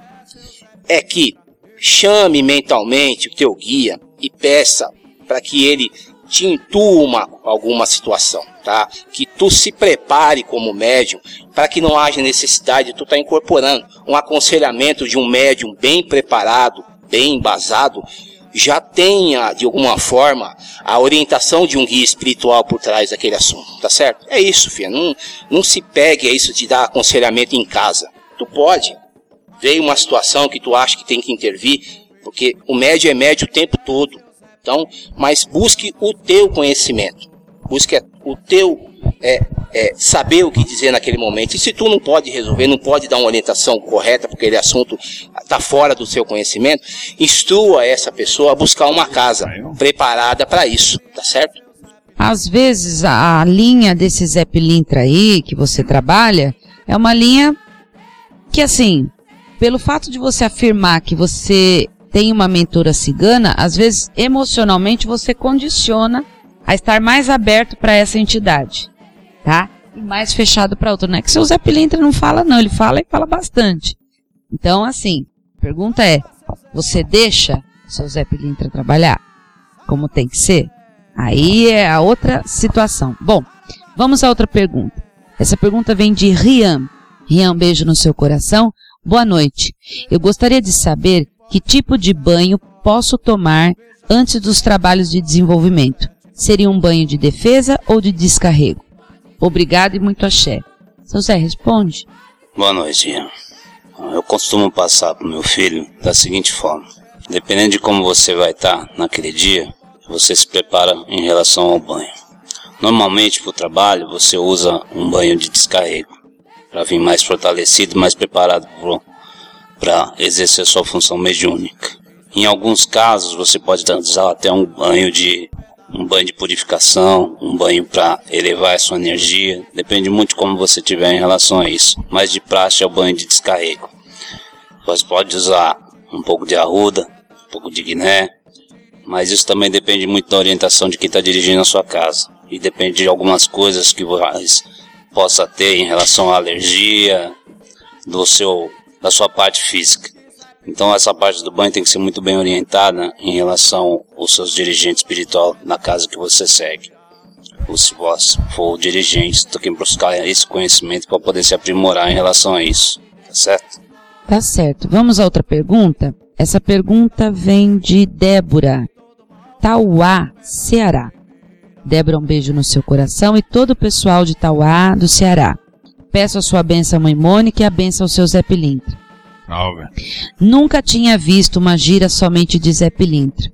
é que chame mentalmente o teu guia e peça para que ele te intua uma, alguma situação, tá? Que tu se prepare como médium para que não haja necessidade de tu estar tá incorporando um aconselhamento de um médium bem preparado, bem embasado, já tenha de alguma forma a orientação de um guia espiritual por trás daquele assunto, tá certo? É isso, filha. Não, não se pegue a isso de dar aconselhamento em casa. Tu pode. Veio uma situação que tu acha que tem que intervir, porque o médio é médio o tempo todo. Então, mas busque o teu conhecimento. Busque o teu é, é, saber o que dizer naquele momento. E se tu não pode resolver, não pode dar uma orientação correta, porque aquele assunto está fora do seu conhecimento, instrua essa pessoa a buscar uma casa preparada para isso, tá certo? Às vezes a, linha desse Zé Pilintra aí que você trabalha é uma linha que assim, pelo fato de você afirmar que você tem uma mentora cigana, às vezes emocionalmente você condiciona a estar mais aberto para essa entidade, tá? E mais fechado para outra. Não é que seu Zé Pilintra não fala, não, ele fala e fala bastante. Então, assim, a pergunta é: você deixa seu Zé Pilintra trabalhar como tem que ser? Aí é a outra situação. Bom, vamos a outra pergunta. Essa pergunta vem de Rian. Rian, beijo no seu coração. Boa noite. Eu gostaria de saber que tipo de banho posso tomar antes dos trabalhos de desenvolvimento? Seria um banho de defesa ou de descarrego? Obrigado e muito axé. Seu Zé, responde. Boa noite. Eu costumo passar para o meu filho da seguinte forma. Dependendo de como você vai estar naquele dia, você se prepara em relação ao banho. Normalmente para o trabalho você usa um banho de descarrego para vir mais fortalecido, mais preparado para exercer sua função mediúnica. Em alguns casos, você pode usar até um banho de um banho de purificação, um banho para elevar a sua energia, depende muito de como você tiver em relação a isso. Mas de praxe é o banho de descarrego. Você pode usar um pouco de arruda, um pouco de guiné, mas isso também depende muito da orientação de quem está dirigindo a sua casa. E depende de algumas coisas que você possa ter em relação à alergia, do seu da sua parte física. Então essa parte do banho tem que ser muito bem orientada em relação aos seus dirigentes espiritual na casa que você segue. Ou se você for o dirigente, tem que buscar esse conhecimento para poder se aprimorar em relação a isso. Tá certo? Tá certo. Vamos a outra pergunta? Essa pergunta vem de Débora, Tauá, Ceará. Débora, um beijo no seu coração e todo o pessoal de Tauá, do Ceará. Peço a sua benção, mãe Mônica, e a benção ao seu Zé Pilintra. Nunca tinha visto uma gira somente de Zé Pilintra.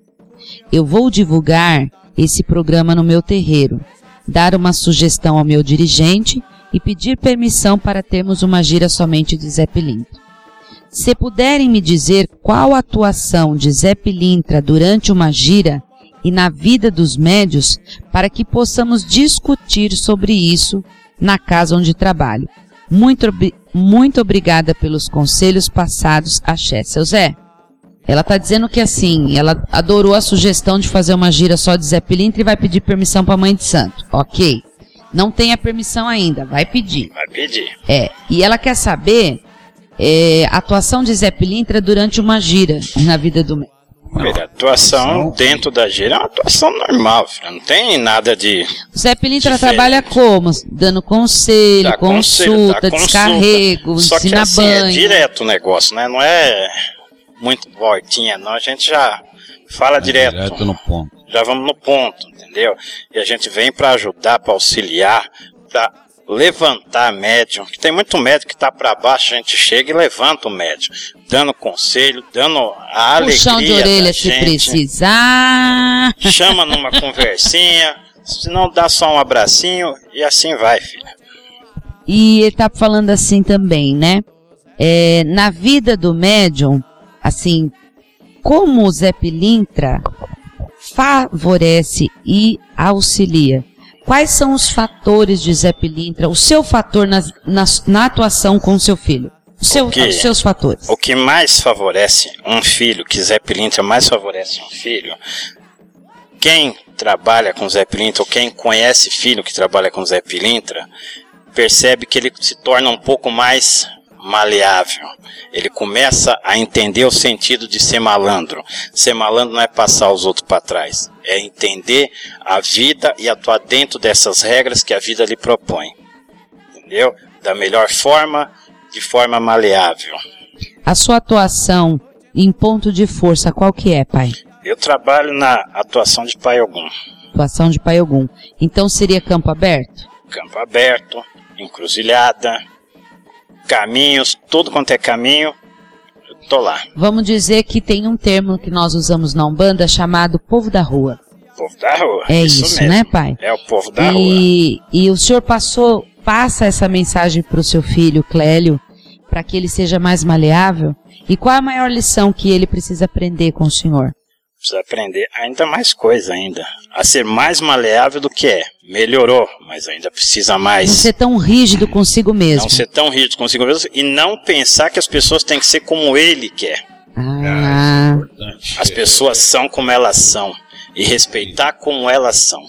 Eu vou divulgar esse programa no meu terreiro, dar uma sugestão ao meu dirigente e pedir permissão para termos uma gira somente de Zé Pilintra. Se puderem me dizer qual a atuação de Zé Pilintra durante uma gira e na vida dos médios, para que possamos discutir sobre isso na casa onde trabalho. Muito, muito obrigada pelos conselhos passados, Axé. Seu Zé, ela tá dizendo que assim, ela adorou a sugestão de fazer uma gira só de Zé Pilintra e vai pedir permissão para a mãe de santo. Ok. Não tem a permissão ainda, vai pedir. Vai pedir. É, e ela quer saber é, a atuação de Zé Pilintra durante uma gira na vida do médico. Filha, a atuação dentro da gira é uma atuação normal, filha. Não tem nada de. O Zé Pilintra trabalha como? Dando conselho, Dá consulta, conselho, dá consulta. descarrego, Só que ensina assim, banho. é direto o negócio, né? Não é muito voltinha, não. A gente já fala É direto. Direto no ponto. Já vamos no ponto, entendeu? E a gente vem para ajudar, para auxiliar, para levantar médium. Que tem muito médium que tá para baixo, a gente chega e levanta o médium, dando conselho, dando a alegria Puxão de orelha se precisar. Chama numa conversinha, se não dá só um abracinho e assim vai, filha. E ele tá falando assim também, né? É, na vida do médium, assim, como o Zé Pilintra favorece e auxilia? Quais são os fatores de Zé Pilintra, o seu fator na, na, na atuação com o seu filho? O seu, quê? os seus fatores. O que mais favorece um filho, que Zé Pilintra mais favorece um filho, quem trabalha com Zé Pilintra, ou quem conhece filho que trabalha com Zé Pilintra, percebe que ele se torna um pouco mais maleável. Ele começa a entender o sentido de ser malandro. Ser malandro não é passar os outros para trás, é entender a vida e atuar dentro dessas regras que a vida lhe propõe. Entendeu? Da melhor forma, de forma maleável. A sua atuação em ponto de força, qual que é, pai? Eu trabalho na atuação de Pai Ogum. Atuação de Pai Ogum. Então seria campo aberto? Campo aberto, encruzilhada, caminhos, tudo quanto é caminho, tô lá. Vamos dizer que tem um termo que nós usamos na Umbanda chamado povo da rua. Povo da rua. É isso, mesmo. né, pai? É o povo da rua. E, e o senhor passou, passa essa mensagem para o seu filho, Clélio, para que ele seja mais maleável? E qual a maior lição que ele precisa aprender com o senhor? Precisa aprender ainda mais coisa ainda. A ser mais maleável do que é. Melhorou, mas ainda precisa mais. Não ser tão rígido consigo mesmo. Não ser tão rígido consigo mesmo e não pensar que as pessoas têm que ser como ele quer. Ah, As pessoas são como elas são. E respeitar como elas são.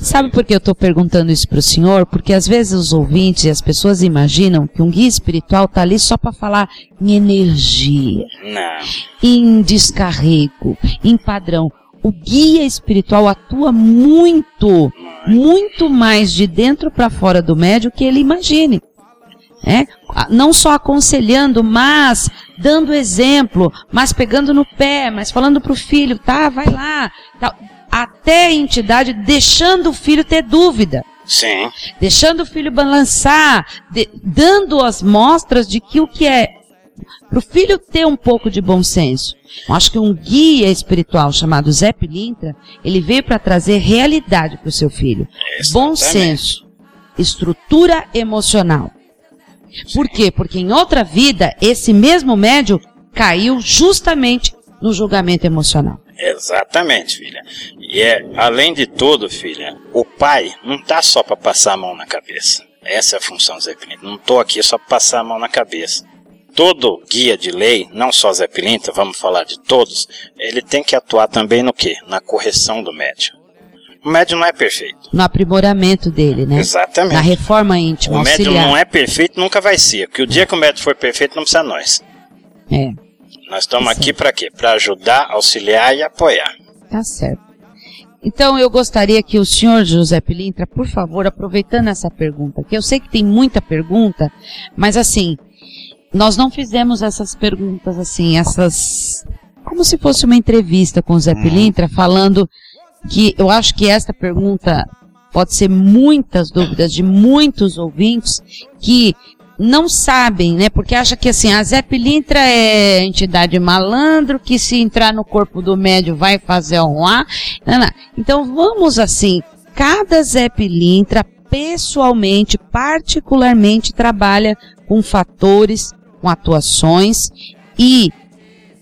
sabe por que eu estou perguntando isso para o senhor? Porque às vezes os ouvintes e as pessoas imaginam que um guia espiritual está ali só para falar em energia. Não. em descarrego, em padrão. O guia espiritual atua muito, muito mais de dentro para fora do médio que ele imagine. É? Não só aconselhando, mas dando exemplo, mas pegando no pé, mas falando para o filho, tá, vai lá. Tá. Até a entidade deixando o filho ter dúvida Sim. deixando o filho balançar, de- dando as mostras de que o que é para o filho ter um pouco de bom senso. Eu acho que um guia espiritual chamado Zé Pilintra, ele veio para trazer realidade para o seu filho. Bom Exatamente. senso, estrutura emocional. Por quê? Porque em outra vida, esse mesmo médio caiu justamente no julgamento emocional. Exatamente, filha. E é, além de tudo, filha, o pai não tá só para passar a mão na cabeça. Essa é a função do Zé Pilintra. Não tô aqui só para passar a mão na cabeça. Todo guia de lei, não só Zé Pilintra, vamos falar de todos, ele tem que atuar também no quê? Na correção do médium. O médium não é perfeito. No aprimoramento dele, né? Exatamente. Na reforma íntima, O médium auxiliar. não é perfeito, nunca vai ser. Porque o dia que o médium for perfeito, não precisa nós. É. Nós estamos Tá aqui para quê? Para ajudar, auxiliar e apoiar. Tá certo. Então eu gostaria que o senhor José Pilintra, por favor, aproveitando essa pergunta, que eu sei que tem muita pergunta, mas assim, nós não fizemos essas perguntas assim, essas como se fosse uma entrevista com o Zé Pilintra, falando que eu acho que esta pergunta pode ser muitas dúvidas de muitos ouvintes que não sabem, né? Porque acha que assim, a Zé Pilintra é entidade malandro, que se entrar no corpo do médio vai fazer um lá. Não, não. Então vamos assim, cada Zé Pilintra pessoalmente, particularmente trabalha com fatores, com atuações e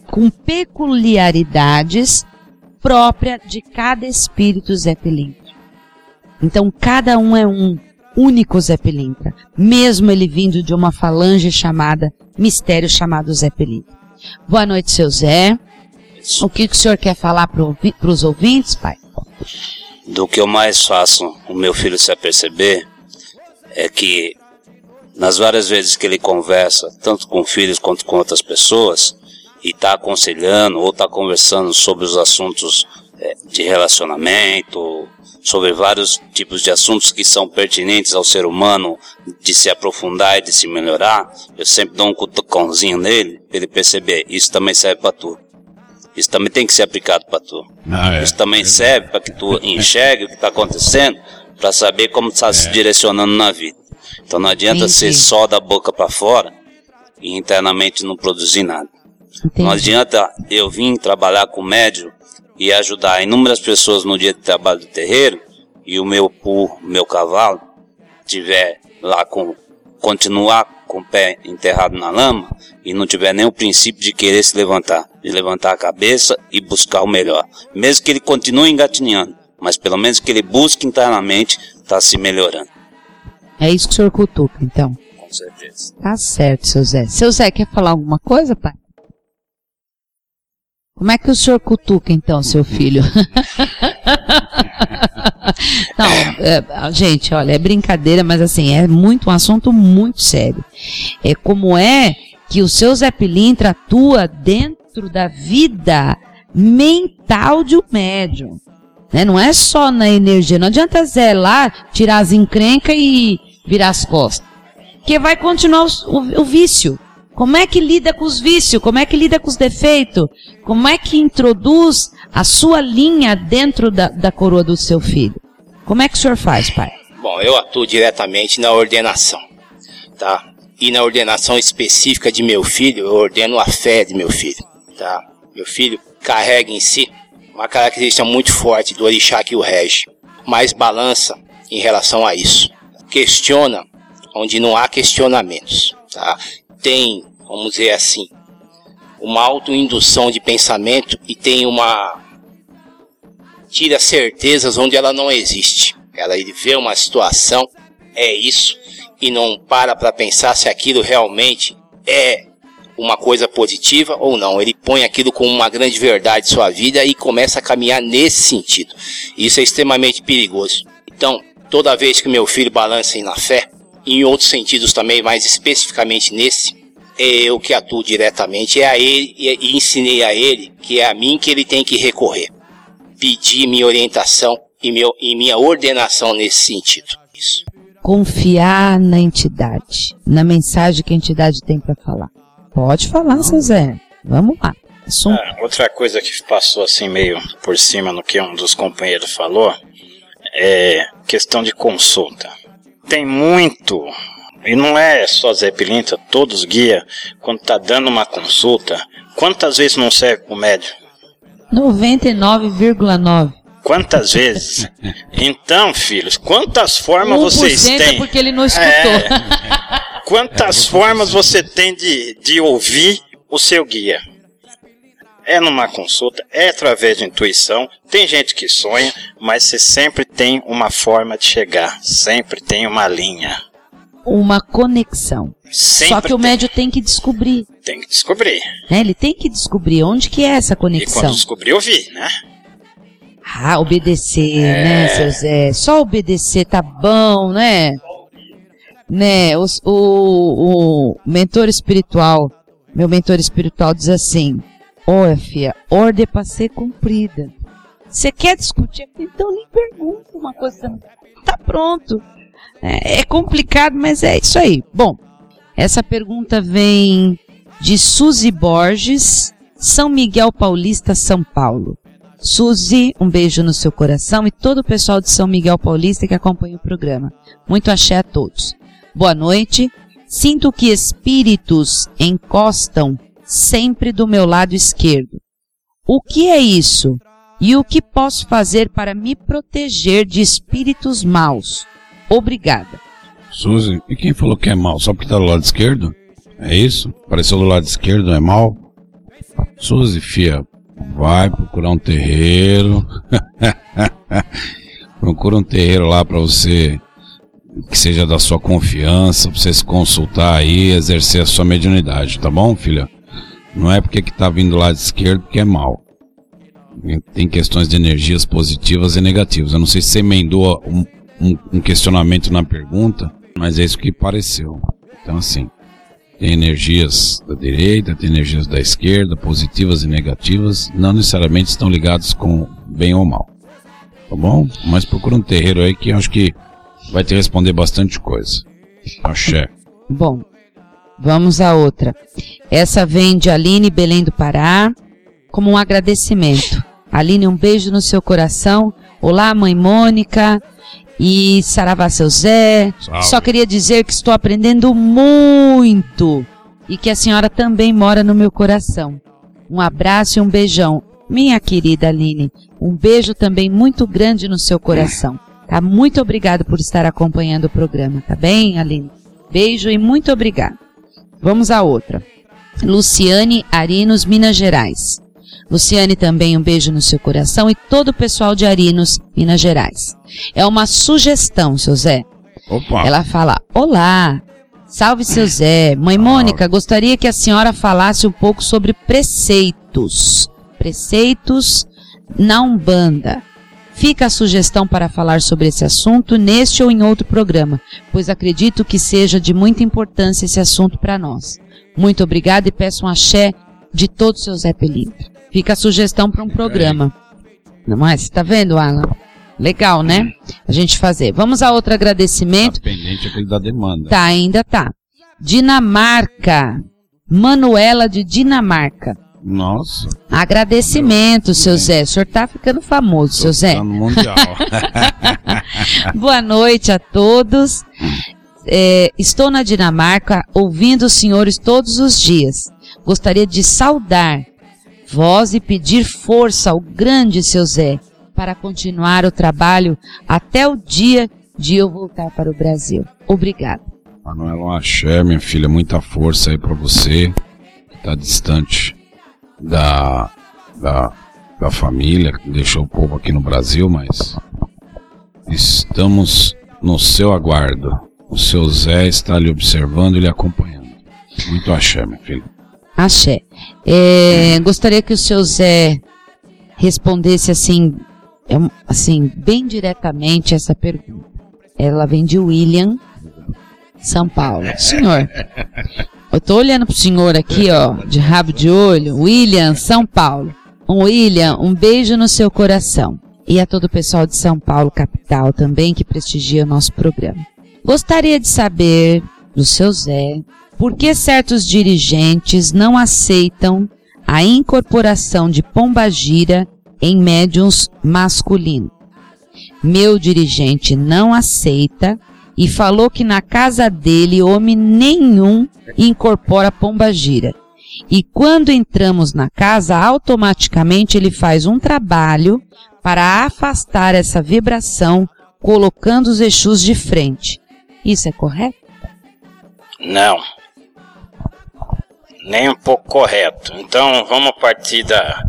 com peculiaridades própria de cada espírito Zé. Então cada um é um único Zé mesmo ele vindo de uma falange chamada, mistério chamado Zé. Boa noite, seu Zé. O que o senhor quer falar para os ouvintes, pai? Do que eu mais faço o meu filho se aperceber é que nas várias vezes que ele conversa, tanto com filhos quanto com outras pessoas, e está aconselhando ou está conversando sobre os assuntos eh, de relacionamento, sobre vários tipos de assuntos que são pertinentes ao ser humano de se aprofundar e de se melhorar, eu sempre dou um cutucãozinho nele para ele perceber, isso também serve para tu. Isso também tem que ser aplicado para tu. Ah, é. Isso também serve para que tu enxergue o que está acontecendo, para saber como está se direcionando na vida. Então não adianta Entendi. ser só da boca para fora e internamente não produzir nada. Não Entendi. adianta eu vir trabalhar com médio e ajudar inúmeras pessoas no dia de trabalho do terreiro e o meu pu, meu cavalo, tiver lá com continuar com o pé enterrado na lama e não tiver nem o princípio de querer se levantar, de levantar a cabeça e buscar o melhor. Mesmo que ele continue engatinhando, mas pelo menos que ele busque internamente estar se melhorando. É isso que o senhor cutuca, então. Com certeza. Tá certo, seu Zé. Seu Zé, quer falar alguma coisa, pai? Como é que o senhor cutuca, então, seu filho? Não, é, gente, olha, é brincadeira, mas assim, é muito um assunto muito sério. É como é que o seu Zé Pilintra atua dentro da vida mental de um médium. Né? Não é só na energia. Não adianta Zé lá tirar as encrencas e virar as costas. Porque vai continuar os- o, o vício. Como é que lida com os vícios? Como é que lida com os defeitos? Como é que introduz a sua linha dentro da, da coroa do seu filho? Como é que o senhor faz, pai? Bom, eu atuo diretamente na ordenação, tá? E na ordenação específica de meu filho, eu ordeno a fé de meu filho, tá? Meu filho carrega em si uma característica muito forte do orixá que o rege, mas balança em relação a isso. Questiona onde não há questionamentos, tá? Tem, vamos dizer assim, uma autoindução de pensamento e tem uma tira certezas onde ela não existe. Ela ele vê uma situação, é isso, e não para para pensar se aquilo realmente é uma coisa positiva ou não. Ele põe aquilo como uma grande verdade de sua vida e começa a caminhar nesse sentido. Isso é extremamente perigoso. Então, toda vez que meu filho balança na fé, em outros sentidos também, mas especificamente nesse, eu que atuo diretamente é a ele e e ensinei a ele que é a mim que ele tem que recorrer pedir minha orientação e, meu, e minha ordenação nesse sentido. Isso. Confiar na entidade, na mensagem que a entidade tem para falar. Pode falar, seu Zé. Vamos lá. Assunto. Ah, outra coisa que passou assim meio por cima no que um dos companheiros falou é questão de consulta. Tem muito, e não é só Zé Pilintra, todos guia, quando tá dando uma consulta, quantas vezes não serve pro médium? 99,9. Quantas vezes? Então, filhos, quantas formas vocês 1% é têm? porque ele não escutou. É. Quantas formas você tem de, de ouvir o seu guia? É numa consulta, é através de intuição. Tem gente que sonha, mas você sempre tem uma forma de chegar. Sempre tem uma linha. Uma conexão. Sempre Só que o tem. médio tem que descobrir. Tem que descobrir. Né? Ele tem que descobrir onde que é essa E quando conexão. descobrir, ouvir, né? Ah, obedecer, É. né, seu Zé? Só obedecer tá bom, né? Né, os- o, o mentor espiritual Meu mentor espiritual diz assim: Oh, filha, ordem é para ser cumprida. Você quer discutir? Então nem pergunta uma coisa. Tá pronto. É, é complicado, mas é isso aí. Bom, essa pergunta vem de Suzy Borges, São Miguel Paulista, São Paulo. Suzy, um beijo no seu coração e todo o pessoal de São Miguel Paulista que acompanha o programa. Muito axé a todos. Boa noite. Sinto que espíritos encostam sempre do meu lado esquerdo. O que é isso? E o que posso fazer para me proteger de espíritos maus? Obrigada. Suzy, e quem falou que é mal? Só porque está do lado esquerdo? É isso? Apareceu do lado esquerdo, é mal? Suzy, fia, vai procurar um terreiro. Procura um terreiro lá para você que seja da sua confiança, pra você se consultar aí, exercer a sua mediunidade, tá bom, filha? Não é porque que tá vindo do lado esquerdo que é mal. Tem questões de energias positivas e negativas. Eu não sei se você emendou um, um, um questionamento na pergunta, mas é isso que pareceu. Então, assim, tem energias da direita, tem energias da esquerda, positivas e negativas, não necessariamente estão ligadas com bem ou mal. Tá bom? Mas procura um terreiro aí que eu acho que vai te responder bastante coisa. Axé. Bom, vamos a outra. Essa vem de Aline Belém do Pará, como um agradecimento. Aline, um beijo no seu coração. Olá, mãe Mônica e Saravá seu Zé. Salve. Só queria dizer que estou aprendendo muito e que a senhora também mora no meu coração. Um abraço e um beijão. Minha querida Aline, um beijo também muito grande no seu coração. Tá? Muito obrigado por estar acompanhando o programa, tá bem, Aline? Beijo e muito obrigado. Vamos a outra. Luciane Arinos, Minas Gerais. Luciane, também um beijo no seu coração e todo o pessoal de Arinos, Minas Gerais. É uma sugestão, seu Zé. Opa. Ela fala: Olá, salve seu Zé. Mãe Mônica, gostaria que a senhora falasse um pouco sobre preceitos. Preceitos na Umbanda. Fica a sugestão para falar sobre esse assunto neste ou em outro programa, pois acredito que seja de muita importância esse assunto para nós. Muito obrigada e peço um axé de todo o seu Zé Pelintra. Fica a sugestão para um programa. Não é? Você está vendo, Alan? Legal, né? A gente fazer. Vamos a outro agradecimento. Tá pendente aquele da demanda. Tá, ainda tá. Dinamarca. Manuela de Dinamarca. Nossa. Agradecimento, seu Zé. O senhor tá ficando famoso, Tô seu Zé. Mundial. Boa noite a todos. É, estou na Dinamarca ouvindo os senhores todos os dias. Gostaria de saudar vós e pedir força ao grande seu Zé para continuar o trabalho até o dia de eu voltar para o Brasil. Obrigada. Manuela Axé, minha filha, muita força aí para você, que está distante da, da, da família, que deixou o povo aqui no Brasil, mas estamos no seu aguardo. O seu Zé está lhe observando e lhe acompanhando. Muito axé, minha filha. Axé. É, gostaria que o seu Zé respondesse assim, é assim, bem diretamente essa pergunta. Ela vem de William, São Paulo. Senhor, eu tô olhando pro senhor aqui, ó, de rabo de olho. William, São Paulo. Um William, um beijo no seu coração. E a todo o pessoal de São Paulo, capital, também, que prestigia o nosso programa. Gostaria de saber do seu Zé por que certos dirigentes não aceitam a incorporação de pombagira em médiums masculinos? Meu dirigente não aceita e falou que na casa dele homem nenhum incorpora pombagira. E quando entramos na casa, automaticamente ele faz um trabalho para afastar essa vibração, colocando os Exus de frente. Isso é correto? Não nem um pouco correto. Então vamos partir da,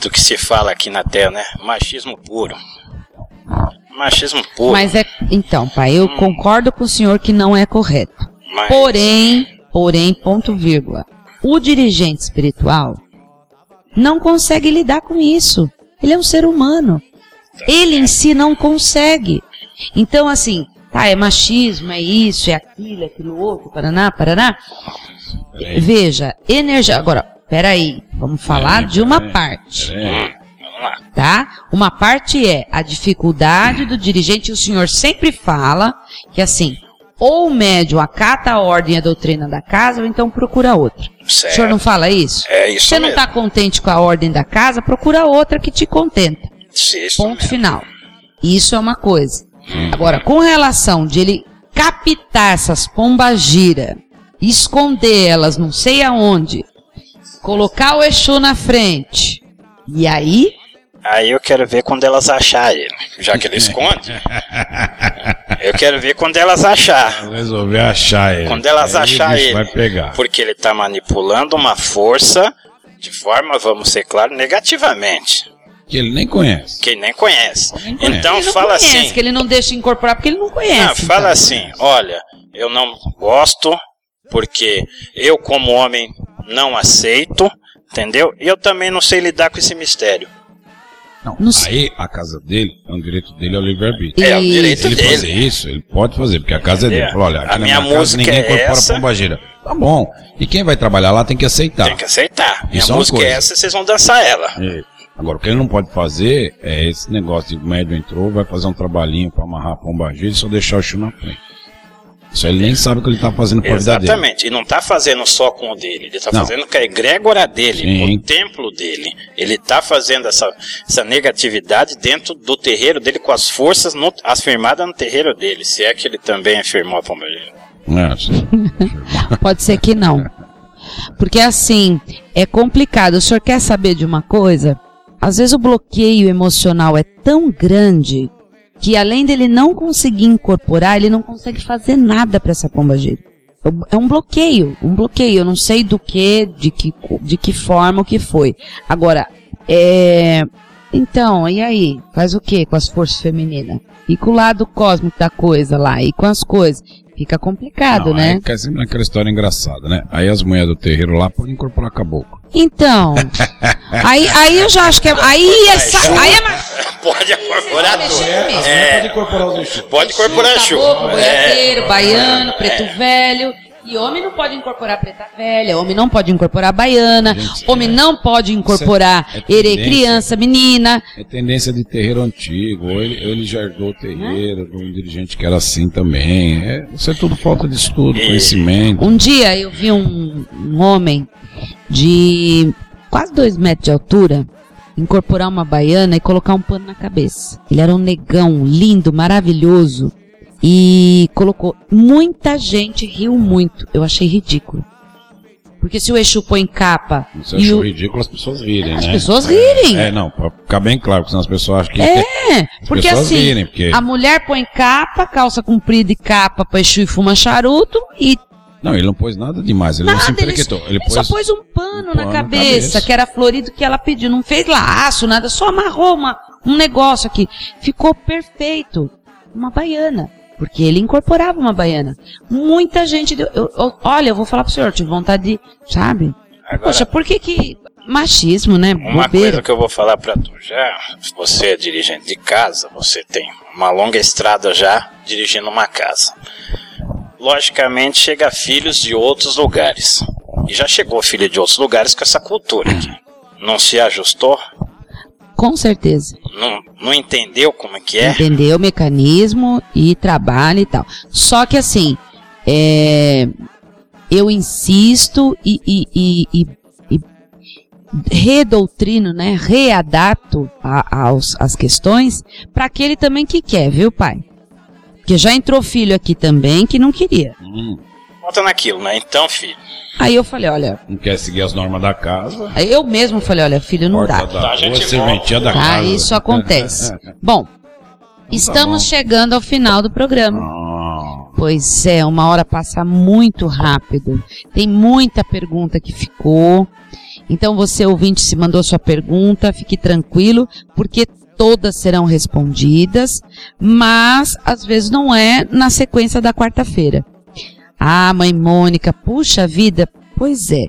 do que se fala aqui na Terra, né? Machismo puro. Machismo puro. Mas é. Então, pai, eu hum. concordo com o senhor que não é correto. Mas... Porém, porém, ponto vírgula. O dirigente espiritual não consegue lidar com isso. Ele é um ser humano. Ele em si não consegue. Então, assim, tá, é machismo, é isso, é aquilo, é aquilo outro, paraná, paraná. Veja, energia. Agora, peraí, vamos falar Peraí, de uma peraí, parte, peraí. Vamos lá. tá? Uma parte é a dificuldade do dirigente, o senhor sempre fala que assim, ou o médium acata a ordem e a doutrina da casa, ou então procura outra. O senhor Certo. não fala isso? É isso Você não mesmo. está contente com a ordem da casa, procura outra que te contenta. Isso Ponto mesmo. final. Isso é uma coisa. Agora, com relação de ele captar essas pombagira, esconder elas não sei aonde, colocar o Exu na frente, e aí, Aí eu quero ver quando elas achar ele. Já que ele esconde. eu quero ver quando elas achar. Resolver achar ele. Quando elas Aí o achar bicho ele. vai pegar. Porque ele tá manipulando uma força de forma, vamos ser claros, negativamente. Que ele nem conhece. Que ele nem conhece. conhece. Então fala conhece, assim. que ele não deixa incorporar porque ele não conhece. Não, fala então. assim, olha, eu não gosto porque eu como homem não aceito, entendeu? E eu também não sei lidar com esse mistério. Não, aí a casa dele, é um direito dele, é o livre-arbítrio. É o Isso. direito Se ele dele. fazer isso, ele pode fazer, porque a casa é dele. Entendeu? Falou, olha, aqui A na minha casa música ninguém é incorpora essa. pombagira. Tá bom. E quem vai trabalhar lá tem que aceitar. Tem que aceitar. Minha Isso é uma música é essa, vocês vão dançar ela. É. Agora, o que ele não pode fazer é esse negócio de o médium entrou, vai fazer um trabalhinho pra amarrar a pombagira e só deixar o chão na frente. Isso ele nem sabe o que ele tá fazendo pra vida dele. Exatamente. E não tá fazendo só com o dele, ele tá Não. fazendo com a egrégora dele, Sim. o templo dele. Ele tá fazendo essa, essa negatividade dentro do terreiro dele com as forças no, afirmadas no terreiro dele. Se é que ele também afirmou a pombagira. É. Pode ser que não. Porque assim, é complicado. O senhor quer saber de uma coisa? Às vezes o bloqueio emocional é tão grande que além dele não conseguir incorporar, ele não consegue fazer nada para essa pomba gira. É um bloqueio, um bloqueio. Eu não sei do que, de que, de que forma, o que foi. Agora, é. Então, e aí? Faz o que com as forças femininas? E com o lado cósmico da coisa lá? E com as coisas? Fica complicado, Não, né? Aí fica sempre naquela história engraçada, né? Aí as mulheres do terreiro lá podem incorporar caboclo. Então, aí, aí eu já acho que é, aí é, sa- aí é ma- Pode incorporar tudo. É. Pode incorporar os bichos. Pode incorporar chuva. caboclo, É. boiadeiro, baiano, preto velho. E homem não pode incorporar preta velha, homem não pode incorporar baiana, Gente, homem é. não pode incorporar é- é ere tendência. criança, menina. É tendência de terreiro antigo, ou ele, ele já herdou o terreiro de um dirigente que era assim também. É, isso é tudo falta de estudo, conhecimento. Um dia eu vi um, um homem de quase dois metros de altura incorporar uma baiana e colocar um pano na cabeça. Ele era um negão lindo, maravilhoso e colocou. Muita gente riu muito. Eu achei ridículo. Porque se o Exu põe capa Você achou o, ridículo as pessoas rirem, as né? pessoas rirem. É, não, pra ficar bem claro, porque senão as pessoas acham que. É, as porque assim, rirem, porque. a mulher põe capa, calça comprida e capa pra Exu e fuma charuto e Não, ele não pôs nada demais, ele não se Nada, ele. Ele ele só pôs. pôs um pano, um na, pano na cabeça, cabeça. que era florido que ela pediu. Não fez laço, nada, só amarrou uma, um negócio aqui. Ficou perfeito. Uma baiana. Porque ele incorporava uma baiana. Muita gente deu. eu- eu- olha, eu vou falar pro senhor, tive vontade de. Sabe? Agora, Poxa, por que que. Machismo, né? uma Bobeira. coisa que eu vou falar pra tu já, você é dirigente de casa, você tem uma longa estrada já dirigindo uma casa. Logicamente chega filhos de outros lugares. E já chegou filho de outros lugares com essa cultura aqui. Não se ajustou? Com certeza. Não, não entendeu como é que é? Entender o mecanismo e trabalho e tal. Só que assim, é, eu insisto e, e, e, e- e redoutrino, né? Readapto a- aos, as questões para aquele também que quer, viu, pai? Porque já entrou filho aqui também que não queria. Hum, Volta naquilo, né? Então, filho, Aí eu falei, olha, não quer seguir as normas da casa. aí eu mesmo falei, olha, filho, não porta dá. da Tá, gente serventia da Tá, casa. isso acontece. Bom, estamos bom. chegando ao final do programa. Ah, Pois é, uma hora passa muito rápido. Tem muita pergunta que ficou. Então você ouvinte se mandou sua pergunta, fique tranquilo, porque todas serão respondidas, mas às vezes não é na sequência da quarta-feira. Ah, mãe Mônica, puxa vida, pois é.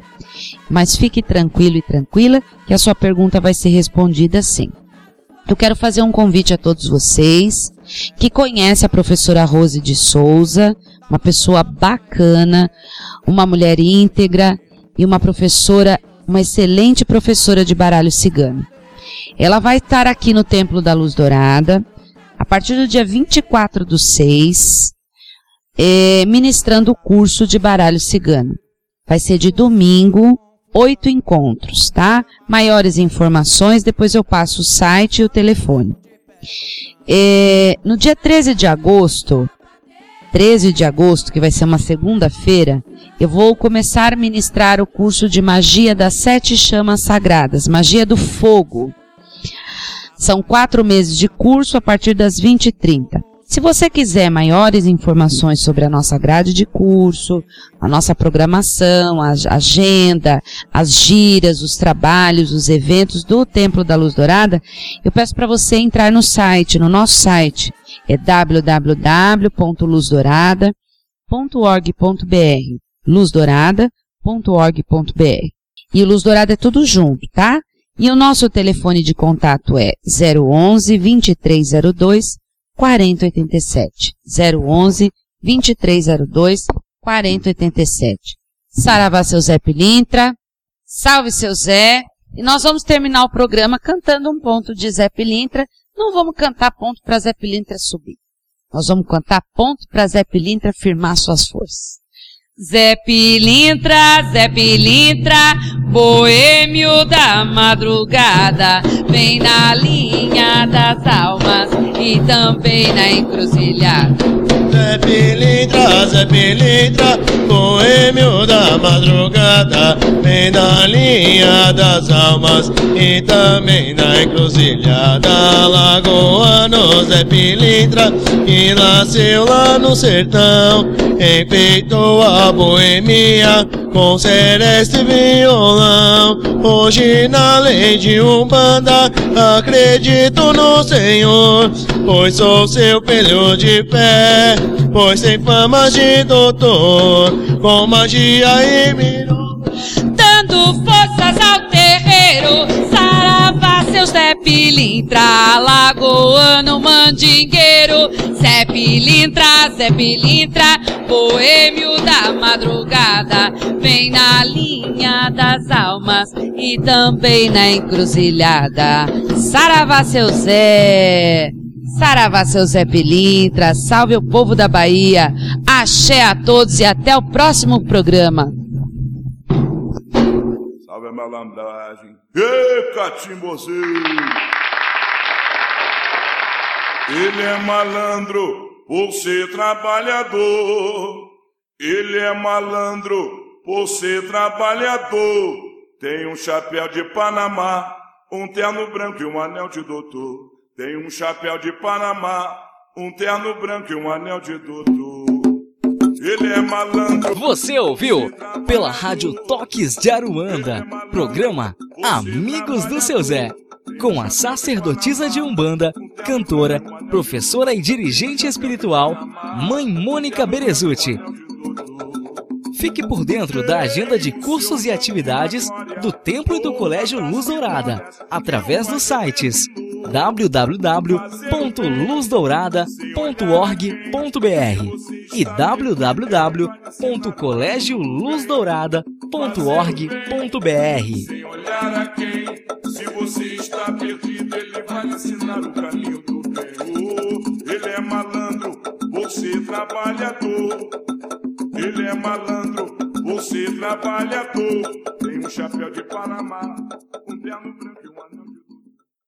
Mas fique tranquilo e tranquila que a sua pergunta vai ser respondida sim. Eu quero fazer um convite a todos vocês. que conhece a professora Rose de Souza, uma pessoa bacana, uma mulher íntegra e uma professora, uma excelente professora de baralho cigano. Ela vai estar aqui no Templo da Luz Dourada, a partir do dia 24 do 6, é, ministrando o curso de baralho cigano. Vai ser de domingo, oito encontros, tá? Maiores informações, depois eu passo o site e o telefone. É, no dia 13 de agosto, 13 de agosto, que vai ser uma segunda-feira, eu vou começar a ministrar o curso de magia das sete chamas sagradas, magia do fogo. São quatro meses de curso a partir das 20h30. Se você quiser maiores informações sobre a nossa grade de curso, a nossa programação, a agenda, as giras, os trabalhos, os eventos do Templo da Luz Dourada, eu peço para você entrar no site, no nosso site, é www.luzdourada.org.br luzdourada.org.br E o Luz Dourada é tudo junto, tá? E o nosso telefone de contato é 011 2302 4087. 011 2302 4087. Saravá seu Zé Pilintra. Salve seu Zé. E nós vamos terminar o programa cantando um ponto de Zé Pilintra. Não vamos cantar ponto para Zé Pilintra subir. Nós vamos cantar ponto para Zé Pilintra firmar suas forças. Zé Pilintra, Zé Pilintra, boêmio da madrugada, vem na linha das almas e também na encruzilhada. Zé Pilintra, Zé Pilintra, boêmio da madrugada, vem na linha das almas e também na encruzilhada. Lagoano Zé Pilintra, que nasceu lá no sertão, enfeitou a boemia com celeste violão. Hoje na lei de Umbanda acredito no Senhor, pois sou seu filho de fé, pois tem fama de doutor, com magia e milagre. Dando forças ao terreiro, saravá seu Zé Pilintra, lagoano mandingueiro, Zé Pilintra, Zé Pilintra, boêmio da madrugada, vem na linha das almas e também na encruzilhada. Saravá seu Zé! Saravá seu Zé Pilintra, salve o povo da Bahia, axé a todos e até o próximo programa. Salve a malandragem. Ê, catimbozinho! Ele é malandro por ser trabalhador. Ele é malandro por ser trabalhador. Tem um chapéu de Panamá, um terno branco e um anel de doutor. Tem um chapéu de Panamá, um terno branco e um anel de doutor. Ele é malandro. Você ouviu pela Rádio Toques de Aruanda, programa Amigos do Seu Zé, com a sacerdotisa de Umbanda, cantora, professora e dirigente espiritual, Mãe Mônica Berezuti. Fique por dentro da agenda de cursos e atividades do Templo e do Colégio Luz Dourada, através dos sites www.luzdourada.org.br e www.colegioluzdourada.org.br. Se você está perdido, ele vai ensinar o caminho do. Oh, ele é malandro, você trabalhador. Ele é malandro, você trabalhador. Tem um chapéu de Panamá, um terno branco.